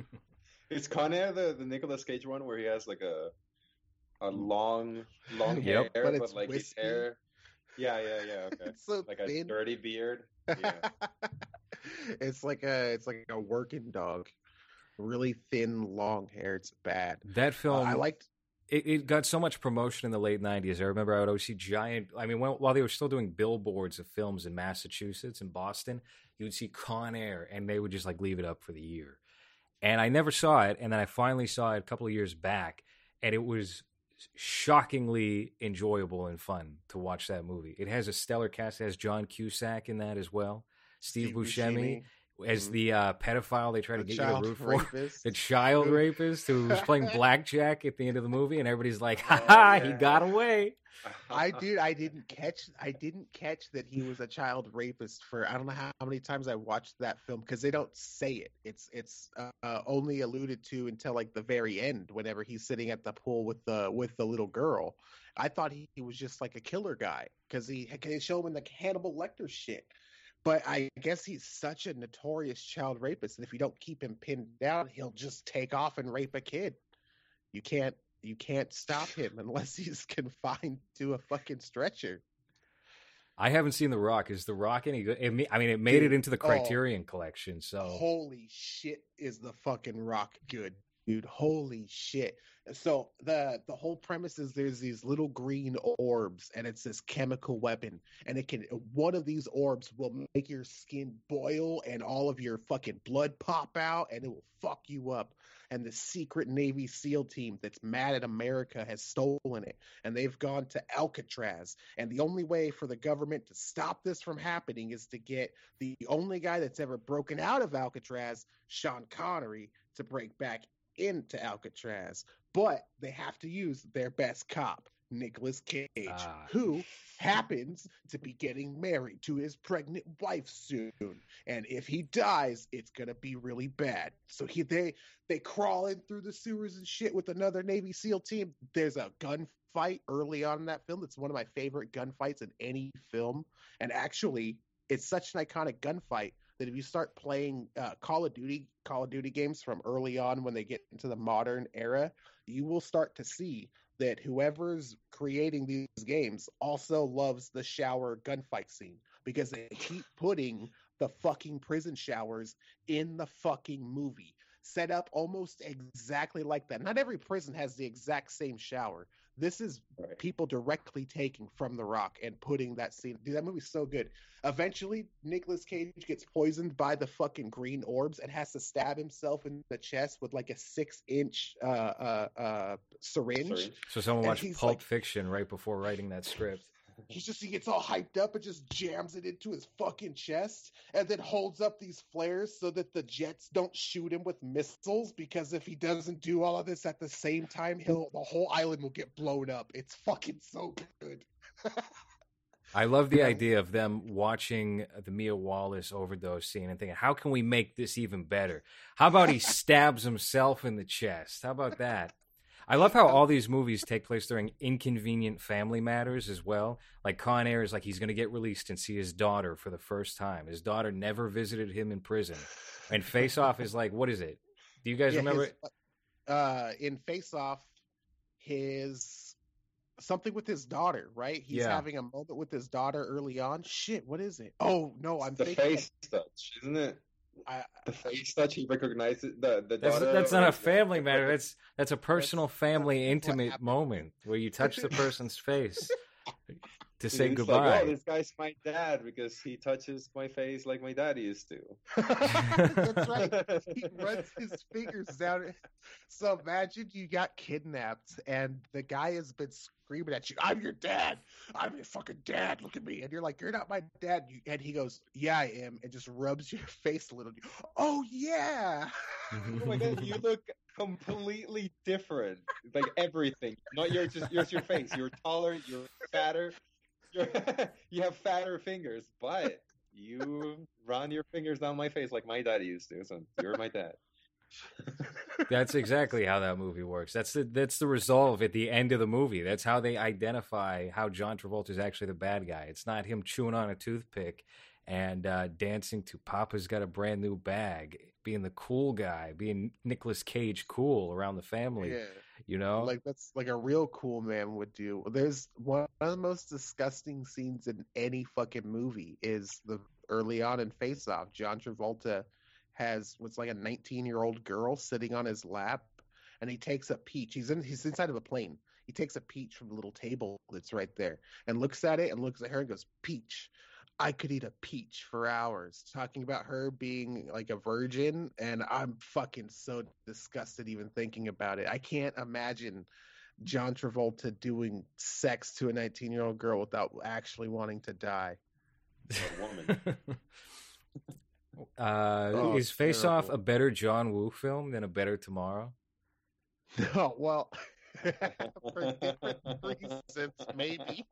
Is Con Air the, the Nicolas Cage one where he has like a a long long Yep. hair, But but, it's like his hair? Yeah, yeah, yeah. Okay, It's so like a dirty beard. Yeah. it's like a it's like a working dog. Really thin, long hair. It's bad. that Uh, film, I liked it, it got so much promotion in the late 90s. I remember I would always see giant, I mean, while, while they were still doing billboards of films in Massachusetts and Boston, you would see Con Air and they would just like leave it up for the year. And I never saw it. And then I finally saw it a couple of years back and it was shockingly enjoyable and fun to watch that movie. It has a stellar cast. It has John Cusack in that as well. Steve, Buscemi, as Mhm. the uh, pedophile they try to the get you to root for rapist. the child rapist who was playing blackjack at the end of the movie, and everybody's like, "Ha Oh, ha, he got away." I dude, I didn't catch. I didn't catch that he was a child rapist for I don't know how, how many times I watched that film because they don't say it. It's it's uh, only alluded to until like the very end, whenever he's sitting at the pool with the with the little girl. I thought he, he was just like a killer guy because he they show him in the Hannibal Lecter shit. But I guess he's such a notorious child rapist, that if you don't keep him pinned down, he'll just take off and rape a kid. You can't you can't stop him unless he's confined to a fucking stretcher. I haven't seen The Rock. Is The Rock any good? It, I mean, it made Dude, it into the oh. Criterion collection, so Holy shit, is the fucking rock good, dude? Holy shit! So the the whole premise is there's these little green orbs, and it's this chemical weapon, and it can one of these orbs will make your skin boil and all of your fucking blood pop out, and it will fuck you up. And the secret Navy SEAL team that's mad at America has stolen it, and they've gone to Alcatraz. And the only way for the government to stop this from happening is to get the only guy that's ever broken out of Alcatraz, Sean Connery, to break back into Alcatraz. But they have to use their best cop, Nicolas Cage, Ah. who happens to be getting married to his pregnant wife soon. And if he dies, it's gonna be really bad. So he they they crawl in through the sewers and shit with another Navy SEAL team. There's a gunfight early on in that film. It's one of my favorite gunfights in any film. And actually, it's such an iconic gunfight that if you start playing uh, Call of Duty, Call of Duty games from early on when they get into the modern era, you will start to see that whoever's creating these games also loves the shower gunfight scene because they keep putting the fucking prison showers in the fucking movie set up almost exactly like that. Not every prison has the exact same shower. This is Right. people directly taking from The Rock and putting that scene. Dude, that movie's so good. Eventually, Nicolas Cage gets poisoned by the fucking green orbs and has to stab himself in the chest with like a six inch uh, uh, uh, syringe. So someone And watched Pulp like- Fiction right before writing that script. He's just he gets all hyped up and just jams it into his fucking chest and then holds up these flares so that the jets don't shoot him with missiles because if he doesn't do all of this at the same time he'll the whole island will get blown up. It's fucking so good. I love the idea of them watching the Mia Wallace overdose scene and thinking, "How can we make this even better? How about he stabs himself in the chest? How about that?" I love how all these movies take place during inconvenient family matters as well. Like Con Air is like he's going to get released and see his daughter for the first time. His daughter never visited him in prison. And Face Off is like, what is it? Do you guys Yeah, remember? his- uh in Face Off his something with his daughter, right? He's Yeah. having a moment with his daughter early on. Shit, what is it? Oh no, I'm the face touch, isn't it? I, The face that he recognizes the the That's daughter. that's not a family matter. That's that's a personal, that's family, intimate moment where you touch the person's face to say It's goodbye. Like, oh, this guy's my dad because he touches my face like my dad used to. that's right. He runs his fingers down. it. So imagine you got kidnapped and the guy has been screaming at you, "I'm your dad. I'm your fucking dad. Look at me." And you're like, "You're not my dad." And he goes, "Yeah, I am," and just rubs your face a little. Oh yeah. Oh my god, you look completely different. Like everything. Not your just just your face. You're taller. You're fatter. You're, have fatter fingers, but you run your fingers down my face like my dad used to. So you're my dad. That's exactly how that movie works. That's the that's the resolve at the end of the movie. That's how they identify how John Travolta is actually the bad guy. It's not him chewing on a toothpick and uh, dancing to "Papa's Got a Brand New Bag," being the cool guy, being Nicolas Cage cool around the family. Yeah. You know, Like that's like a real cool man would do. There's one of the most disgusting scenes in any fucking movie is the early on in Face Off. John Travolta has what's like a 19 year old girl sitting on his lap, and he takes a peach. He's in he's inside of a plane. He takes a peach from the little table that's right there, and looks at it and looks at her and goes, "Peach." I could eat a peach for hours talking about her being like a virgin, and I'm fucking so disgusted even thinking about it. I can't imagine John Travolta doing sex to a 19 year old girl without actually wanting to die. A woman. uh, Oh, is Face Off a better John Woo film than A Better Tomorrow? No, well, for different reasons, maybe.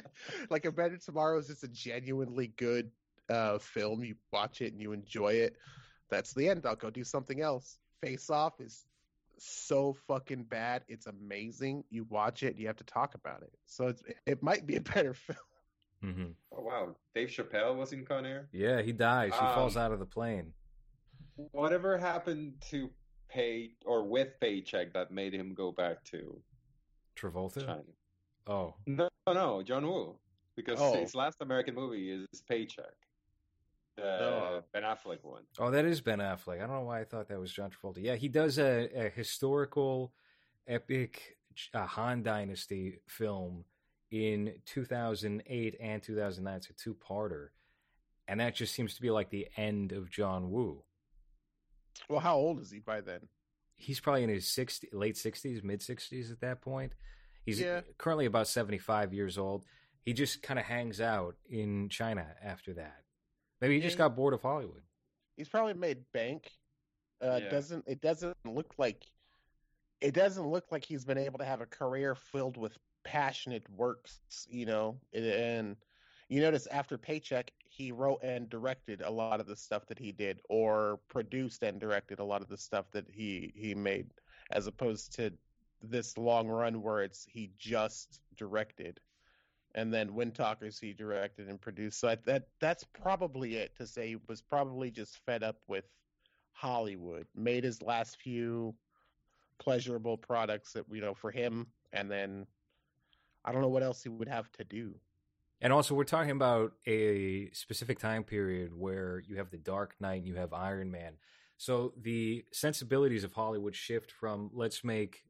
Like a Better Tomorrow is just a genuinely good uh, film. You watch it and you enjoy it. That's the end. I'll go do something else. Face Off is so fucking bad. It's amazing. You watch it, you have to talk about it. So it's, it might be a better film. hmm Oh wow, Dave Chappelle was in Con Air. Yeah, he dies. He falls Um, out of the plane. Whatever happened to pay or with paycheck that made him go back to Travolta. China? Oh, No, no, no, John Woo, because Oh. his last American movie is Paycheck, the Oh. Ben Affleck one. Oh, that is Ben Affleck. I don't know why I thought that was John Travolta. Yeah, he does a, a historical, epic uh, Han Dynasty film in 2008 and 2009. It's a two-parter, and that just seems to be like the end of John Woo. Well, how old is he by then? He's probably in his 60, late 60s, mid 60s at that point. He's Yeah. currently about 75 years old. He just kind of hangs out in China after that. Maybe he just got bored of Hollywood. He's probably made bank. Uh, Yeah. Doesn't it doesn't look like it doesn't look like he's been able to have a career filled with passionate works, you know. And you notice after Paycheck, he wrote and directed a lot of the stuff that he did, or produced and directed a lot of the stuff that he he made, as opposed to this long run where it's he just directed and then Windtalkers he directed and produced. So I, that that's probably it to say he was probably just fed up with Hollywood. Made his last few pleasurable products that you know for him, and then I don't know what else he would have to do. And also, we're talking about a specific time period where you have the Dark Knight and you have Iron Man. So the sensibilities of Hollywood shift from let's make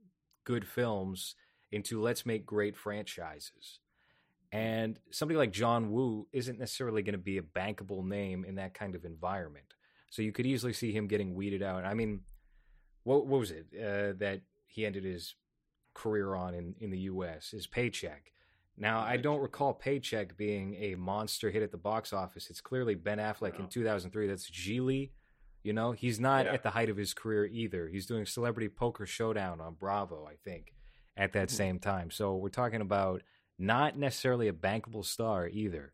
good films into let's make great franchises. And somebody like John Woo isn't necessarily going to be a bankable name in that kind of environment. So you could easily see him getting weeded out. I mean, what, what was it uh, that he ended his career on in, in the U.S.? His paycheck. Now, I don't recall Paycheck being a monster hit at the box office. It's clearly Ben Affleck in 2003. That's Gigli. You know, he's not Yeah. at the height of his career either. He's doing Celebrity Poker Showdown on Bravo, I think, at that Mhm. same time. So we're talking about not necessarily a bankable star either.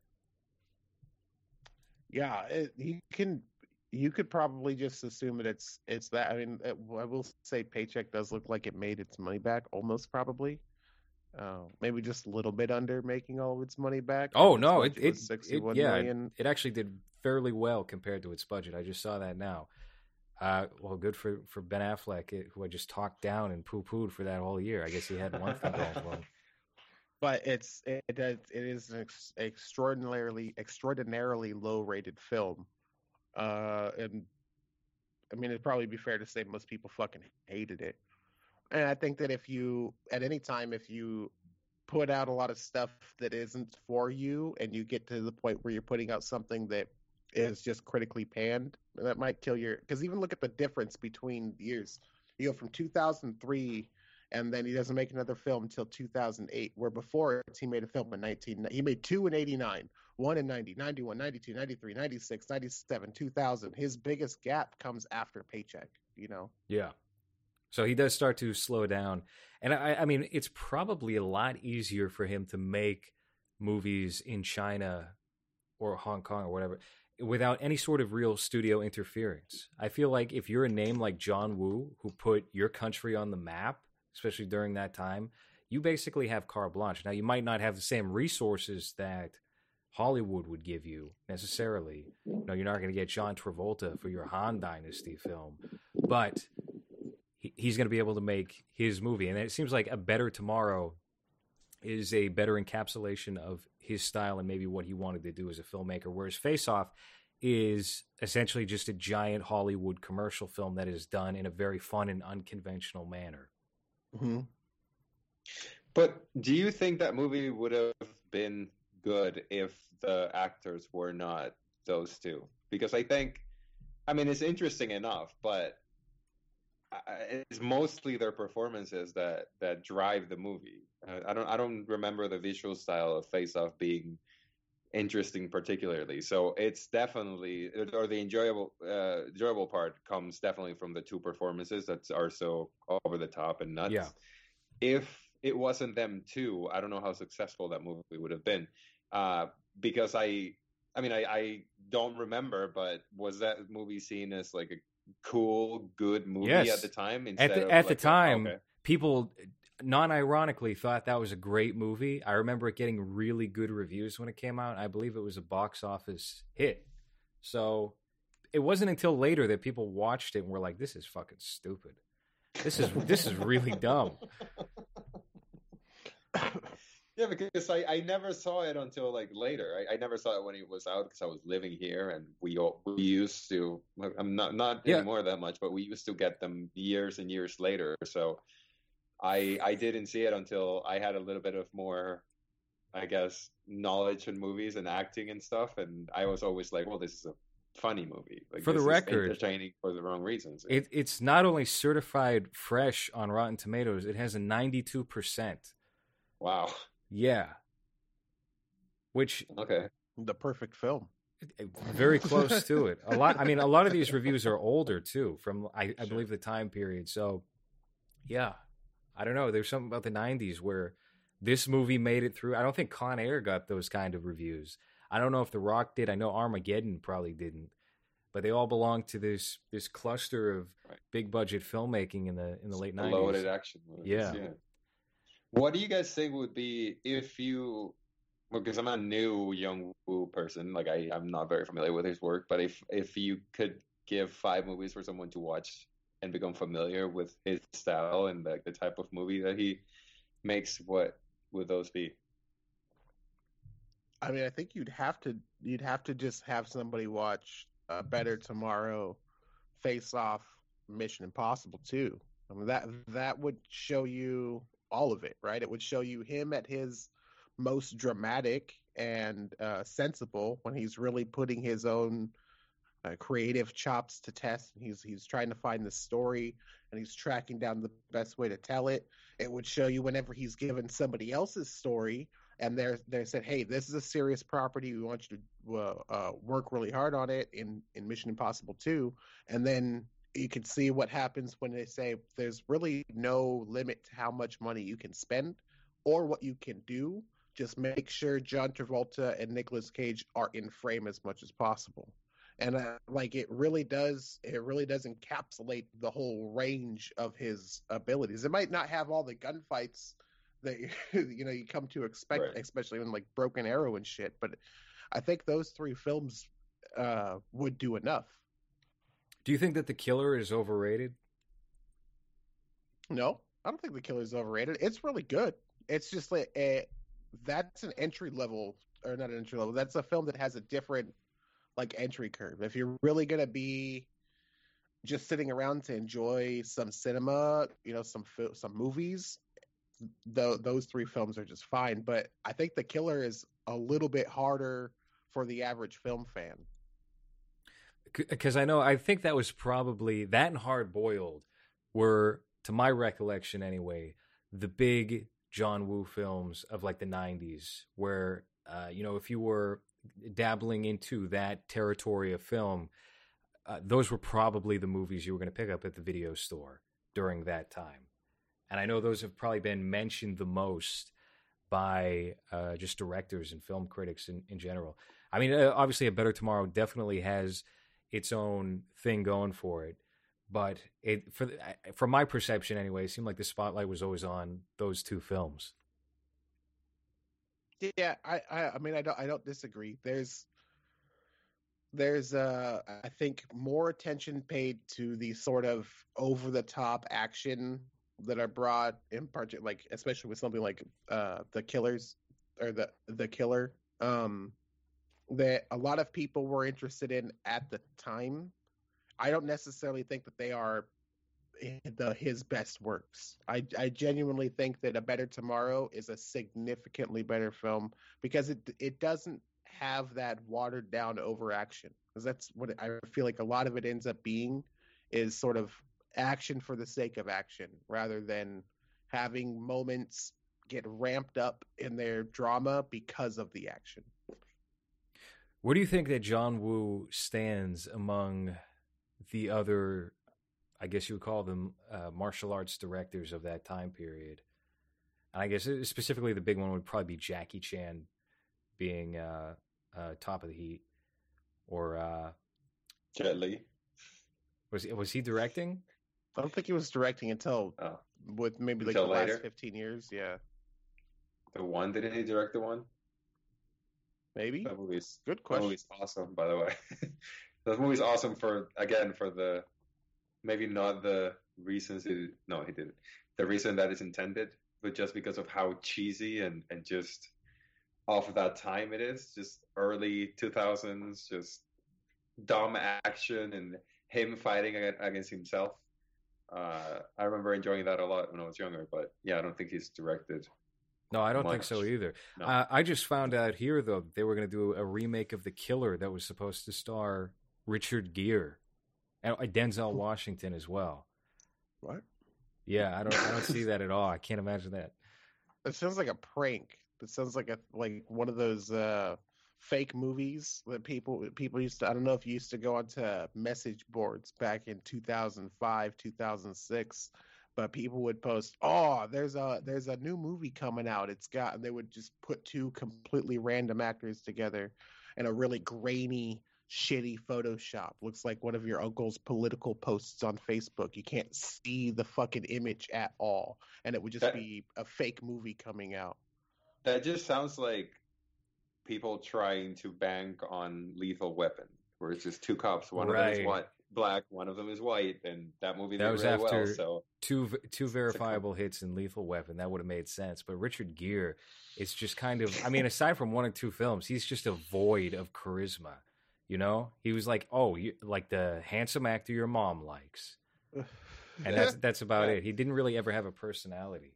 Yeah, it, you can. You could probably just assume that it's it's that. I mean, it, I will say, Paycheck does look like it made its money back, almost probably. Uh, maybe just a little bit under making all of its money back. Oh no, it it, it yeah, million. it actually did fairly well compared to its budget. I just saw that now. Uh, well, good for for Ben Affleck, eh, who I just talked down and poo pooed for that whole year. I guess he had one thing going for him. but it's it does it is an ex- extraordinarily extraordinarily low rated film uh and I mean, it'd probably be fair to say most people fucking hated it. And I think that if you, at any time, if you put out a lot of stuff that isn't for you and you get to the point where you're putting out something that is just critically panned, that might kill your. Because even look at the difference between years. You go from 2003 and then he doesn't make another film until 2008 where before he made a film in 19 he made two in 89 one in 90 91 92 93 96 97 2000 his biggest gap comes after paycheck you know Yeah. So he does start to slow down. And I, I mean, it's probably a lot easier for him to make movies in China or Hong Kong or whatever without any sort of real studio interference. I feel like if you're a name like John Woo, who put your country on the map, especially during that time, you basically have carte blanche. Now, you might not have the same resources that Hollywood would give you necessarily. No, you're not going to get John Travolta for your Han Dynasty film, but he's going to be able to make his movie. And it seems like A Better Tomorrow is a better encapsulation of his style and maybe what he wanted to do as a filmmaker. Whereas Face Off is essentially just a giant Hollywood commercial film that is done in a very fun and unconventional manner. mm-hmm. But do you think that movie would have been good if the actors were not those two? Because I think, I mean, it's interesting enough, but it's mostly their performances that that drive the movie. I don't I don't remember the visual style of Face Off being interesting particularly. So it's definitely or the enjoyable uh, enjoyable part comes definitely from the two performances that are so over the top and nuts. Yeah. If it wasn't them too, I don't know how successful that movie would have been. Uh, because I I mean I, I don't remember, but was that movie seen as like a cool, good movie Yes. at the time? At the, of at the like a- time, okay. people non-ironically thought that was a great movie. I remember it getting really good reviews when it came out. I believe it was a box office hit. So it wasn't until later that people watched it and were like, "This is fucking stupid. This is this is really dumb." Yeah, because I, I never saw it until like later. I, I never saw it when it was out because I was living here and we all, we used to. I'm not not Yeah. anymore that much, but we used to get them years and years later. So I I didn't see it until I had a little bit of more, I guess, knowledge in movies and acting and stuff. And I was always like, well, this is a funny movie. Like, For the this is record, entertaining for the wrong reasons. It, it's not only certified fresh on Rotten Tomatoes; it has a ninety-two percent. wow. Yeah, which Okay. the perfect film very close to it. A lot. I mean, a lot of these reviews are older too, from I, I Sure. believe the time period. So, yeah, I don't know. There's something about the '90s where this movie made it through. I don't think Con Air got those kind of reviews. I don't know if The Rock did. I know Armageddon probably didn't, but they all belong to this this cluster of Right. big budget filmmaking in the in the late '90s. loaded action movies. Yeah. What do you guys think would be if you? Because I'm a new young Woo person, like I, I'm not very familiar with his work. But if if you could give five movies for someone to watch and become familiar with his style and like the type of movie that he makes, what would those be? I mean, I think you'd have to you'd have to just have somebody watch uh, Better Tomorrow, Face Off, Mission Impossible too. I mean that that would show you all of it, right? It would show you him at his most dramatic and uh, sensible when he's really putting his own uh, creative chops to test. He's he's trying to find the story and he's tracking down the best way to tell it. It would show you whenever he's given somebody else's story and they're they said, "Hey, this is a serious property. We want you to uh, uh, work really hard on it in in Mission Impossible 2." And then you can see what happens when they say there's really no limit to how much money you can spend or what you can do. Just make sure John Travolta and Nicolas Cage are in frame as much as possible. And uh, like it really does, it really does encapsulate the whole range of his abilities. It might not have all the gunfights that you know you come to expect, Right. especially in like Broken Arrow and shit. But I think those three films uh, would do enough. Do you think that The Killer is overrated? No, I don't think The killer is overrated. It's really good. It's just like a, that's an entry level or not an entry level. That's a film that has a different like entry curve. If you're really gonna be just sitting around to enjoy some cinema, you know, some some movies, tho- those three films are just fine. But I think The Killer is a little bit harder for the average film fan. because I know I think that was probably that and Hard Boiled were, to my recollection anyway, the big John Woo films of like the '90s, where uh, you know if you were dabbling into that territory of film, uh, those were probably the movies you were going to pick up at the video store during that time. And I know those have probably been mentioned the most by uh, just directors and film critics in, in general. I mean, uh, obviously, A Better Tomorrow definitely has its own thing going for it. But it, for from my perception anyway, it seemed like the spotlight was always on those two films. Yeah, I, I, I mean, I don't, I don't disagree. There's, there's, uh, I think more attention paid to the sort of over the top action that are brought in part, like especially with something like uh, the Killers or the the Killer, um, that a lot of people were interested in at the time. I don't necessarily think that they are the his best works. I I genuinely think that A Better Tomorrow is a significantly better film because it it doesn't have that watered down overaction. Because that's what I feel like a lot of it ends up being is sort of action for the sake of action rather than having moments get ramped up in their drama because of the action. Where do you think that John Woo stands among the other, I guess you would call them uh, martial arts directors of that time period? And I guess uh, specifically the big one would probably be Jackie Chan being uh, uh, top of the heat. Or uh, Jet Li. was was he directing? I don't think he was directing until Oh. with maybe like Until the later? last 15 years. Yeah, The one didn't he direct the one? maybe. That movie's Good that question. movie's awesome, by the way. that movie's awesome for again for the maybe not the reasons it no he didn't the reason that is intended, but just because of how cheesy and and just off of that time it is, just early two thousands, just dumb action and him fighting against himself. Uh, I remember enjoying that a lot when I was younger, but yeah, I don't think he's directed. No, I don't think so either. No. Uh, I just found out here though they were going to do a remake of The Killer that was supposed to star Richard Gere Denzel Washington as well. What? Yeah, I don't I don't see that at all. I can't imagine that. It sounds like a prank. It sounds like a like one of those uh fake movies that people people used to I don't know if you used to go onto message boards back in 2005, 2006, but people would post, "Oh, there's a there's a new movie coming out. It's got" and they would just put two completely random actors together in a really grainy shitty Photoshop. Looks like one of your uncle's political posts on Facebook. You can't see the fucking image at all. And it would just That- be a fake movie coming out. That just sounds like people trying to bank on Lethal Weapon, where it's just two cops. One of them is white, black, one of them is white, and that movie That was really after- well. So Two two verifiable hits in Lethal Weapon that would have made sense, but Richard Gere is just kind of I mean aside from one or two films, he's just a void of charisma. You know? He was like, "Oh, you like the handsome actor your mom likes." And that's that's about Right. it. He didn't really ever have a personality.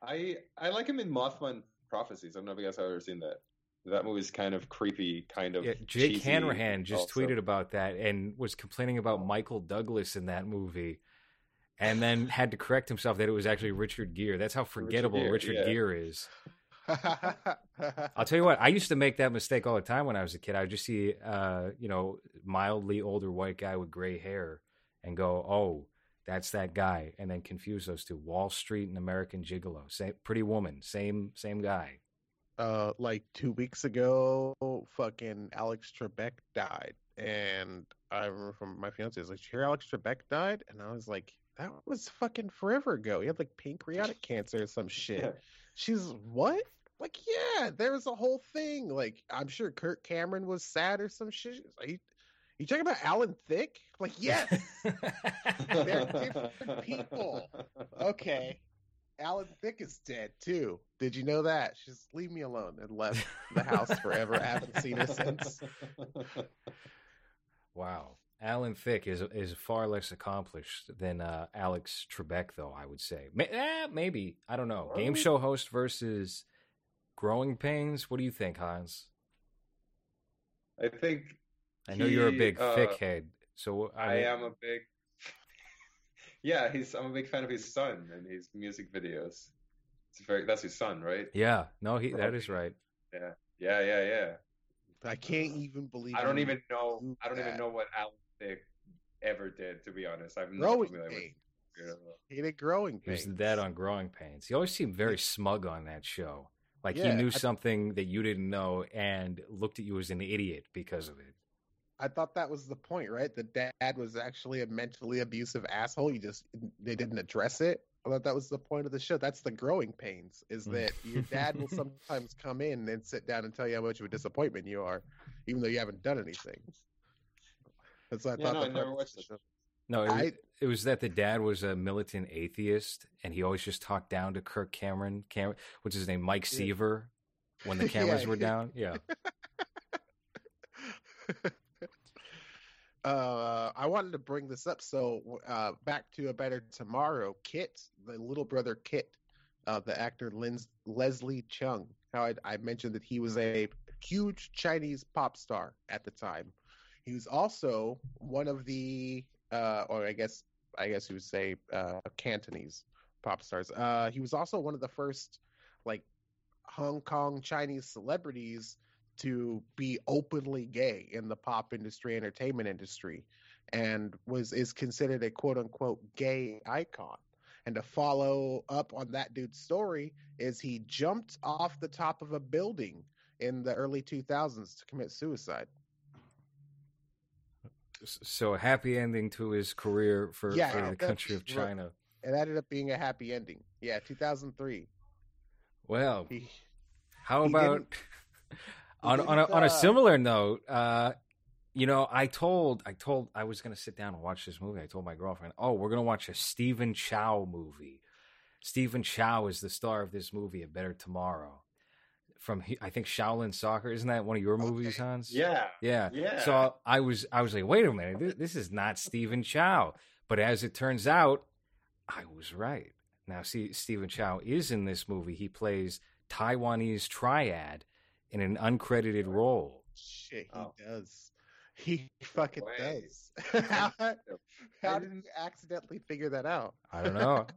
I I like him in Mothman Prophecies. I don't know if you guys have ever seen that. That movie's kind of creepy, kind of. Yeah, Jake Hanrahan just also. tweeted about that and was complaining about Michael Douglas in that movie, and then had to correct himself that it was actually Richard Gere. That's how forgettable Gere, Richard yeah. Gere is. I'll tell you what, I used to make that mistake all the time when I was a kid. I would just see, uh, you know, mildly older white guy with gray hair, and go, "Oh, that's that guy," and then confuse those two. Wall Street and American Gigolo, same Pretty Woman, same same guy. uh, like two weeks ago, fucking Alex Trebek died, and I remember from my fiance was like, "Did you hear Alex Trebek died?" And I was like, "That was fucking forever ago. He had like pancreatic cancer or some shit." She's what? Like, yeah, there was a whole thing. Like, I'm sure Kirk Cameron was sad or some shit. Like, you, you talking about Alan Thicke? Like, yes. They're different people. okay. Alan Thicke is dead too. Did you know that? She's leave me alone and left the house forever. I haven't seen her since. Wow. Alan Thicke is is far less accomplished than uh, Alex Trebek, though. I would say, May- eh, maybe I don't know. Game show host versus Growing Pains. What do you think, Hans? I think I know you're a big uh, Thicke head, so I am a big. yeah, he's. I'm a big fan of his son and his music videos. It's very. That's his son, right? Yeah, no, he that is right. Yeah, yeah, yeah, yeah. I can't even believe. I don't even know. I don't even know what Alan Thicke ever did. To be honest, I'm not growing familiar with. pains. you. He did growing He was pains. the dad on Growing Pains. He always seemed very smug on that show. Like he knew I- something that you didn't know and looked at you as an idiot because of it. I thought that was the point, right? The dad was actually a mentally abusive asshole. You just they didn't address it. I thought that was the point of the show. That's the growing pains. Is Mm. that your dad will sometimes come in and sit down and tell you how much of a disappointment you are, even though you haven't done anything. That's what I Yeah, thought. no, the I never watched it. the show- No, it was, I- it was that the dad was a militant atheist, and he always just talked down to Kirk Cameron, Cam, which is his name, Mike Yeah. Seaver, when the Yeah. cameras were down. Yeah, uh, I wanted to bring this up. So, uh, back to a better tomorrow. Kit, the little brother Kit, uh, the actor Lins- Leslie Cheung. How I, I mentioned that he was a huge Chinese pop star at the time. He was also one of the, uh, or I guess, I guess you would say, uh, Cantonese pop stars. Uh, he was also one of the first, like, Hong Kong Chinese celebrities to be openly gay in the pop industry, entertainment industry, and was is considered a quote unquote gay icon. And to follow up on that dude's story is he jumped off the top of a building in the early 2000s to commit suicide. So a happy ending to his career for, Yeah, for the country of. China. It ended up being a happy ending. Yeah, 2003. Well, He, how he about on on a, on a uh, similar note? Uh, you know, I told I told I was going to sit down and watch this movie. I told my girlfriend, "Oh, we're going to watch a Stephen Chow movie." Stephen Chow is the star of this movie, A Better Tomorrow. From I think Shaolin Soccer, isn't that one of your movies, Okay. Hans? Yeah, yeah. yeah. So I was I was like, wait a minute, this, this is not Stephen Chow. But as it turns out, I was right. Now, see, Stephen Chow is in this movie. He plays Taiwanese triad in an uncredited role. shit, he Oh. does. He fucking way. does. how, how did you accidentally figure that out? I don't know.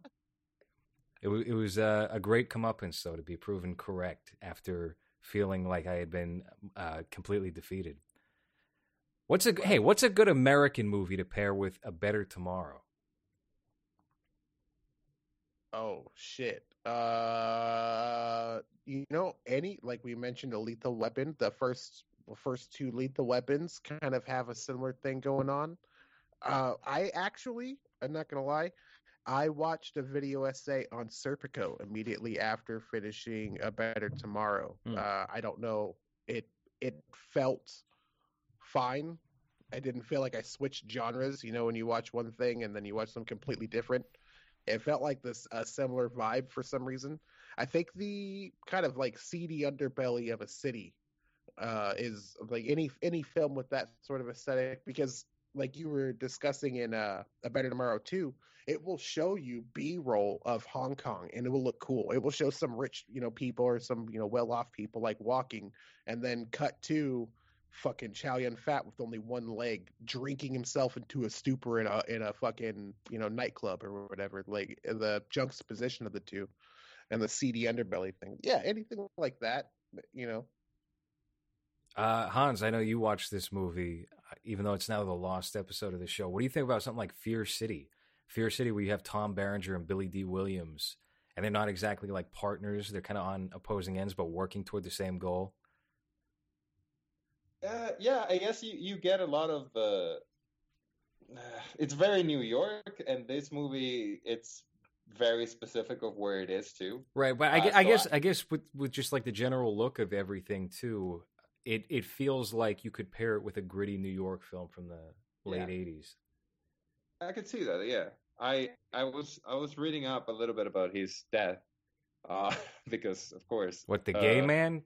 it, it was uh, a great comeuppance, though, to be proven correct after feeling like I had been uh, completely defeated. What's a hey? What's a good American movie to pair with A Better Tomorrow? Oh shit. Uh you know any like we mentioned a lethal weapon, the first first two lethal weapons kind of have a similar thing going on. Uh I actually, I'm not going to lie, I watched a video essay on Serpico immediately after finishing A Better Tomorrow. Hmm. Uh I don't know. It it felt fine. I didn't feel like I switched genres, you know, when you watch one thing and then you watch something completely different it felt like this a similar vibe for some reason. I think the kind of like seedy underbelly of a city uh, is like any any film with that sort of aesthetic because like you were discussing in uh, A Better Tomorrow too, it will show you B roll of Hong Kong and it will look cool. It will show some rich, you know, people or some, you know, well off people like walking and then cut to fucking Chow Yun Fat with only one leg, drinking himself into a stupor in a in a fucking you know nightclub or whatever. Like the juxtaposition of the two, and the seedy underbelly thing. Yeah, anything like that. You know, Uh, Hans, I know you watched this movie, even though it's now the lost episode of the show. What do you think about something like Fear City? Fear City, where you have Tom Berenger and Billy Dee Williams, and they're not exactly like partners; they're kind of on opposing ends, but working toward the same goal. Uh, yeah, I guess you, you get a lot of uh, it's very New York, and this movie it's very specific of where it is too. Right, but I, Uh, I so guess I- I guess with with just like the general look of everything too, it it feels like you could pair it with a gritty New York film from the late Yeah. '80s. I could see that. Yeah, I I was I was reading up a little bit about his death, uh, because of course, What the gay Uh, man?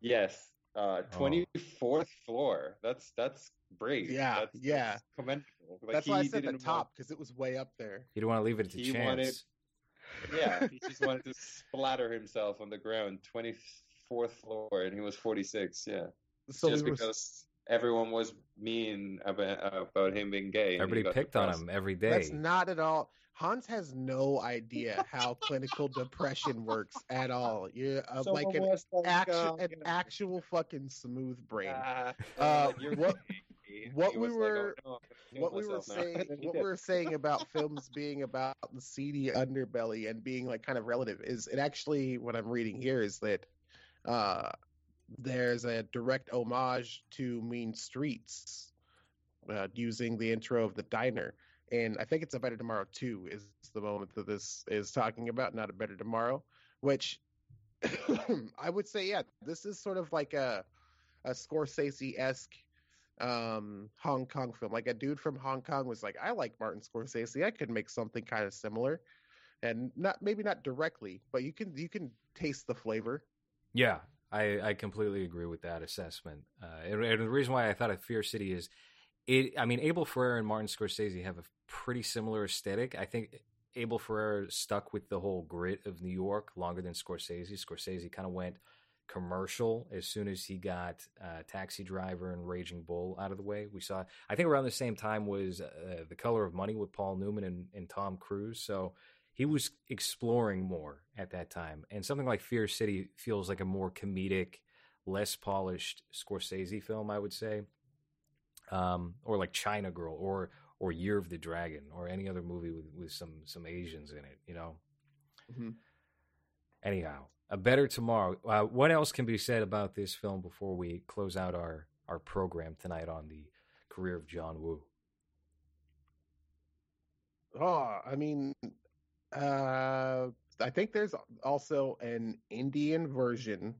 yes, Uh, Oh. twenty fourth floor. That's that's brave. Yeah, that's, yeah. That's commendable. Like, That's why I said the top because it was way up there. You don't want to leave it to He chance. wanted- yeah, he just wanted to splatter himself on the ground, twenty fourth floor, and he was forty six. Yeah, So just we were, because everyone was mean about, about him being gay. Everybody got picked on him every day. That's not at all. Hans has no idea how clinical depression works at all. You're uh, like an like, actual, uh, an you actual fucking smooth brain. uh, Uh, what- what we was like, were- "Oh, no, I'm gonna kill what we were saying, what we were saying about films being about the seedy underbelly and being like kind of relative is it actually what I'm reading here is that uh, there's a direct homage to Mean Streets uh, using the intro of the diner, and I think it's a Better Tomorrow two is the moment that this is talking about, not a Better Tomorrow, which I would say, yeah, this is sort of like a a Scorsese esque um Hong Kong film. Like a dude from Hong Kong was like, I like Martin Scorsese. I could make something kind of similar. And not maybe not directly, but you can you can taste the flavor. Yeah, I, I completely agree with that assessment. Uh, and, and the reason why I thought of Fear City is, it. I mean, Abel Ferrara and Martin Scorsese have a pretty similar aesthetic. I think Abel Ferrara stuck with the whole grit of New York longer than Scorsese. Scorsese kind of went commercial as soon as he got uh, Taxi Driver and Raging Bull out of the way. We saw, I think, around the same time was uh, The Color of Money with Paul Newman and, and Tom Cruise. So he was exploring more at that time. And something like Fear City feels like a more comedic, less polished Scorsese film, I would say. Um, or like China Girl or or Year of the Dragon or any other movie with, with some some Asians in it, you know. Mhm. Anyhow, a better tomorrow. Uh, what else can be said about this film before we close out our our program tonight on the career of John Woo? Oh, I mean, uh, I think there's also an Indian version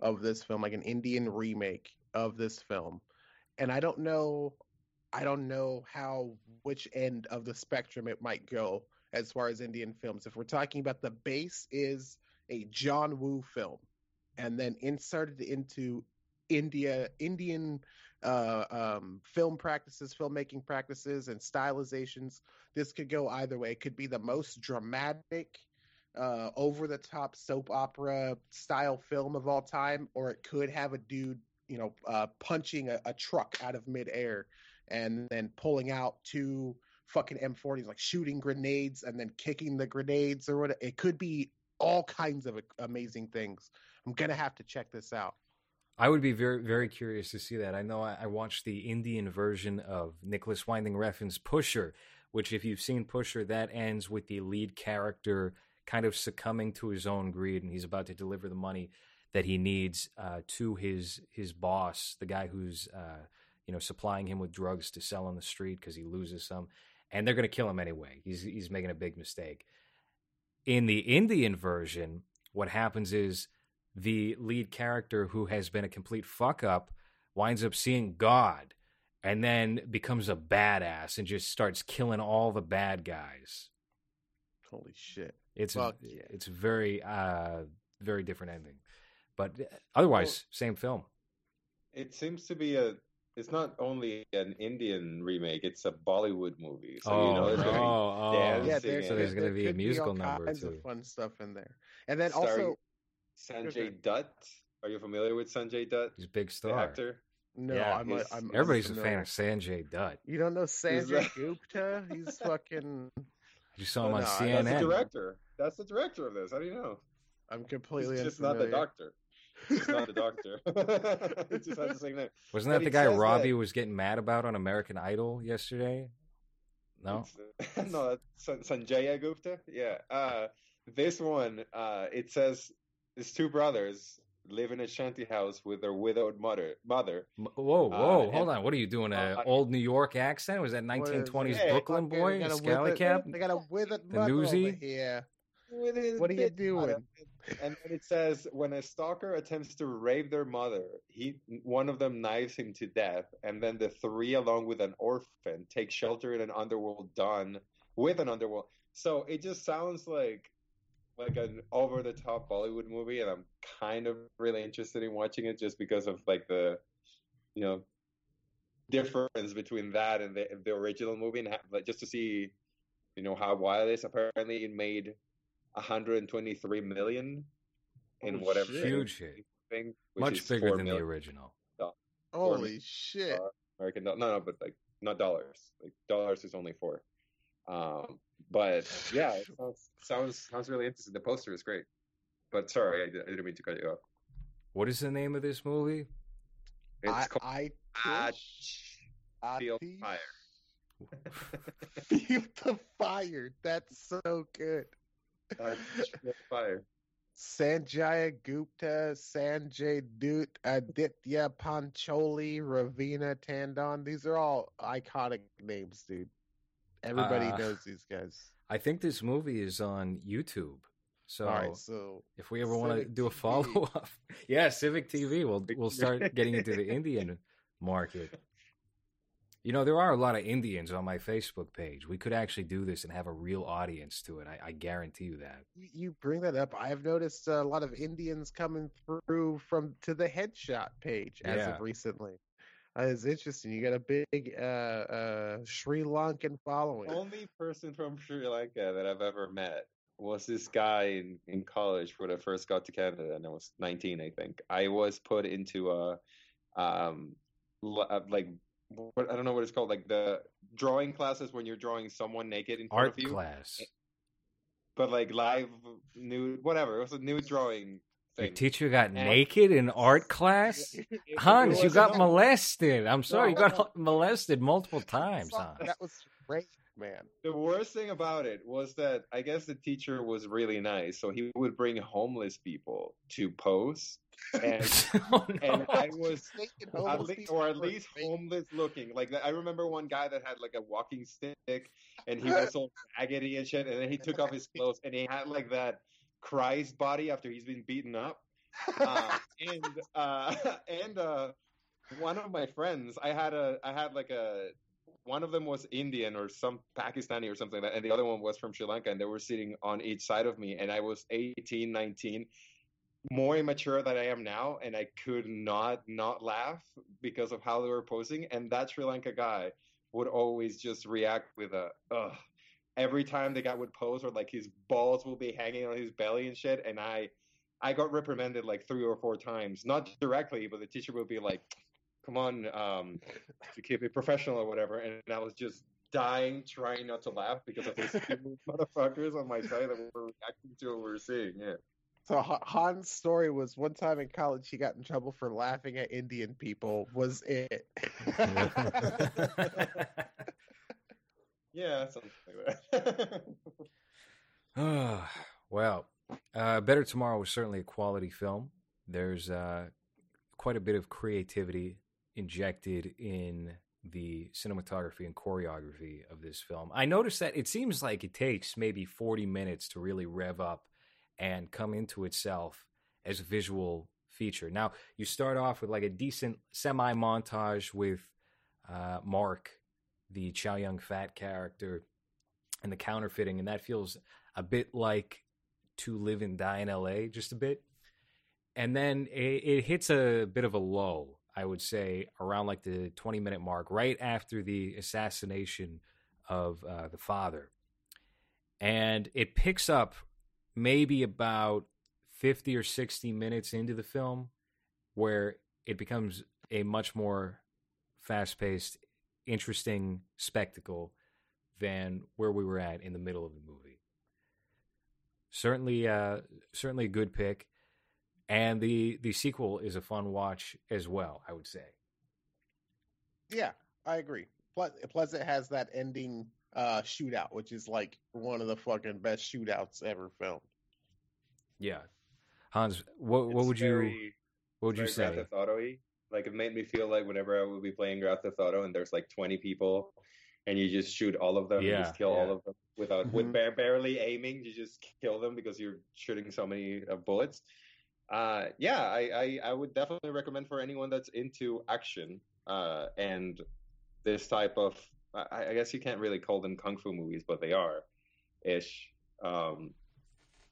of this film, like an Indian remake of this film, and I don't know, I don't know how which end of the spectrum it might go as far as Indian films. If we're talking about the base is a John Woo film, and then inserted into India Indian uh, um, film practices, filmmaking practices, and stylizations. This could go either way. It could be the most dramatic, uh, over the top soap opera style film of all time, or it could have a dude, you know, uh, punching a, a truck out of midair and then pulling out two fucking M40s, like shooting grenades and then kicking the grenades or what. It could be all kinds of amazing things. I'm gonna have to check this out. I would be very, very curious to see that. I know I, I watched the Indian version of Nicolas Winding Refn's Pusher, which, if you've seen Pusher, that ends with the lead character kind of succumbing to his own greed, and he's about to deliver the money that he needs uh, to his his boss, the guy who's uh, you know supplying him with drugs to sell on the street because he loses some, and they're going to kill him anyway. He's he's making a big mistake. In the Indian version, what happens is the lead character who has been a complete fuck up winds up seeing God and then becomes a badass and just starts killing all the bad guys. Holy shit! It's Fuck yeah. it's very uh very different ending. But otherwise same film. It seems to be a. It's not only an Indian remake; it's a Bollywood movie. So oh, you know, there's oh, gonna be oh. dancing yeah, there's, So there's gonna be a could musical all number, kinds too. of fun stuff in there, and then starring also Sanjay Dutt. Are you familiar with Sanjay Dutt, He's a big the star. actor? no, Yeah, I'm, he's- I'm Everybody's a fan of Sanjay Dutt. You don't know Sanjay that- Gupta? He's fucking. You saw him Oh, on no, That's the CNN. director. That's the director of this. How do you know? I'm completely He's just not the doctor. He's not the doctor. it just has the same name. Wasn't But that the guy Robbie that- was getting mad about on American Idol yesterday? No. No, that's San- Sanjaya Gupta. Yeah. Uh, this one, uh, it says it's two brothers live in a shanty house with their widowed mother. Mother. Whoa, whoa, Uh, hold and- on. What are you doing? An Uh, old New York accent? Was that 1920s it? Brooklyn Fucking boy? got a Scally cap? They got a withered The mother over newsie? here. With his What are you doing? And then it says when a stalker attempts to rape their mother, he one of them knives him to death, and then the three, along with an orphan, take shelter in an underworld done with an underworld. So it just sounds like like an over the top Bollywood movie, and I'm kind of really interested in watching it just because of like the, you know, difference between that and the the original movie, and ha- like just to see, you know, how wild it is. Apparently, it made 123 million in Oh, whatever shit. Huge hit. thing, Much bigger than the million original. Holy shit! American dollars. No, no, but like not dollars. Like dollars is only four. Um, but yeah, it sounds sounds sounds really interesting. The poster is great. But sorry, I, did, I didn't mean to cut you off. What is the name of this movie? It's I, called I Atch Feel Ati- Fire. Feel the fire. That's so good. Atch Fire. Sanjaya Gupta, Sanjay Dutt, Aditya Pancholi, Raveena Tandon. These are all iconic names, dude. Everybody Uh, knows these guys. I think this movie is on YouTube. So all right, so if we ever want to do a follow up, yeah, Civic TV, we'll we'll start getting into the Indian market. You know, there are a lot of Indians on my Facebook page. We could actually do this and have a real audience to it. I, I guarantee you that. you, you bring that up. I've noticed a lot of Indians coming through from to the headshot page as Yeah. of recently. Uh, it's interesting. You got a big uh, uh, Sri Lankan following. Only person from Sri Lanka that I've ever met was this guy in, in college when I first got to Canada, and I was 19, I think. I was put into a, um, uh, like, what, I don't know what it's called, like the drawing classes when you're drawing someone naked in front Art of you, class. but like live nude, whatever. It was a nude drawing Your teacher got And- naked in art class? It- it Hans, you got molested. I'm sorry, you no, got molested multiple times, Hans. That was great, man. The worst thing about it was that I guess the teacher was really nice, so he would bring homeless people to pose, and oh, no. and I was Taking at least, or at least homeless looking. Like I remember one guy that had like a walking stick, and he was all raggedy and shit, and then he took off his clothes, and he had like that Christ body after he's been beaten up. Uh, and uh, and uh, one of my friends, I had a, I had like a. One of them was Indian or some Pakistani or something like that, and the other one was from Sri Lanka, and they were sitting on each side of me, and I was 18, 19, more immature than I am now, and I could not not laugh because of how they were posing. And that Sri Lanka guy would always just react with a ugh every time the guy would pose, or like his balls will be hanging on his belly and shit. And I I got reprimanded like three or four times, not directly, but the teacher would be like, "Come on, um, to keep it professional or whatever." And I was just dying, trying not to laugh because of these motherfuckers on my side that were reacting to what we were seeing. Yeah. So Han's story was one time in college he got in trouble for laughing at Indian people. Was it? Yeah, something like that. Well, uh, Better Tomorrow was certainly a quality film. There's uh, quite a bit of creativity injected in the cinematography and choreography of this film. I noticed that it seems like it takes maybe 40 minutes to really rev up and come into itself as a visual feature. Now, you start off with like a decent semi montage with uh, Mark, the Chow Yun Fat character, and the counterfeiting, and that feels a bit like To Live and Die in LA, just a bit. And then it, it hits a bit of a low, I would say, around like the 20 minute mark, right after the assassination of uh, the father. And it picks up maybe about 50 or 60 minutes into the film where it becomes a much more fast paced, interesting spectacle than where we were at in the middle of the movie. Certainly, uh, certainly a good pick, and the the sequel is a fun watch as well. I would say. yeah, I agree. Plus, plus it has that ending uh, shootout, which is like one of the fucking best shootouts ever filmed. Yeah, Hans, what what It's would you what would you very Grand say? Theft Auto-y. Like it made me feel like whenever I would be playing Grand Theft Auto and there's like 20 people, and you just shoot all of them, you Yeah, just kill yeah. all of them without Mhm. with bare, barely aiming. You just kill them because you're shooting so many uh, bullets. Uh, yeah, I, I I would definitely recommend for anyone that's into action uh, and this type of. I, I guess you can't really call them kung fu movies, but they are ish. Um,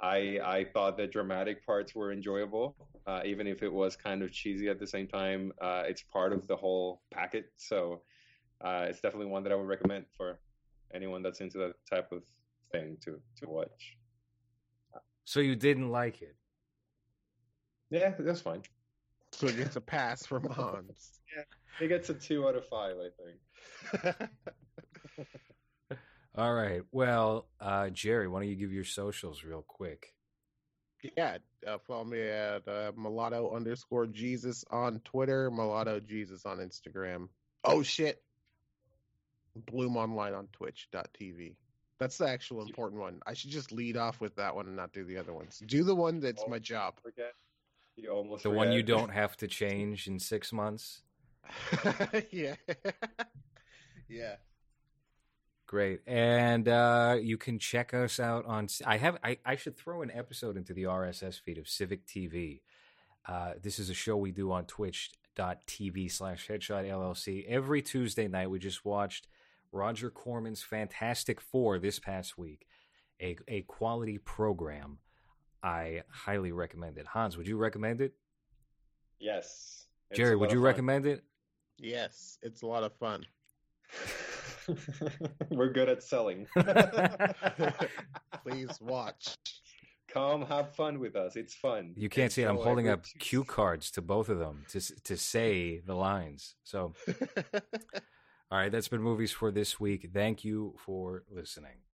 I I thought the dramatic parts were enjoyable, uh, even if it was kind of cheesy at the same time. Uh, it's part of the whole packet, so uh, it's definitely one that I would recommend for anyone that's into that type of thing to to watch. So you didn't like it? Yeah, that's fine. So it gets a pass from Hans. Yeah, it gets a two out of five, I think. All right. Well, uh, Jerry, why don't you give your socials real quick? yeah, uh, follow me at uh, mulatto underscore Jesus on Twitter, mulatto Jesus on Instagram. Oh shit, Bloom Online on Twitch.tv. That's the actual important one. I should just lead off with that one and not do the other ones. Do the one that's my job. Forget. You almost The one you don't have to change in six months. yeah, yeah. Great. And uh, you can check us out on. I have. I, I should throw an episode into the RSS feed of Civic TV. Uh, this is a show we do on twitch.tv slash headshot LLC. Every Tuesday night, we just watched Roger Corman's Fantastic Four this past week, a, a quality program. I highly recommend it. Hans, would you recommend it? Yes. Jerry, would you fun. recommend it? Yes, it's a lot of fun. We're good at selling. Please watch. Come have fun with us. It's fun. You can't see it. I'm Enjoy. holding We're up cue cards to both of them to to say the lines. So, all right, that's been movies for this week. Thank you for listening.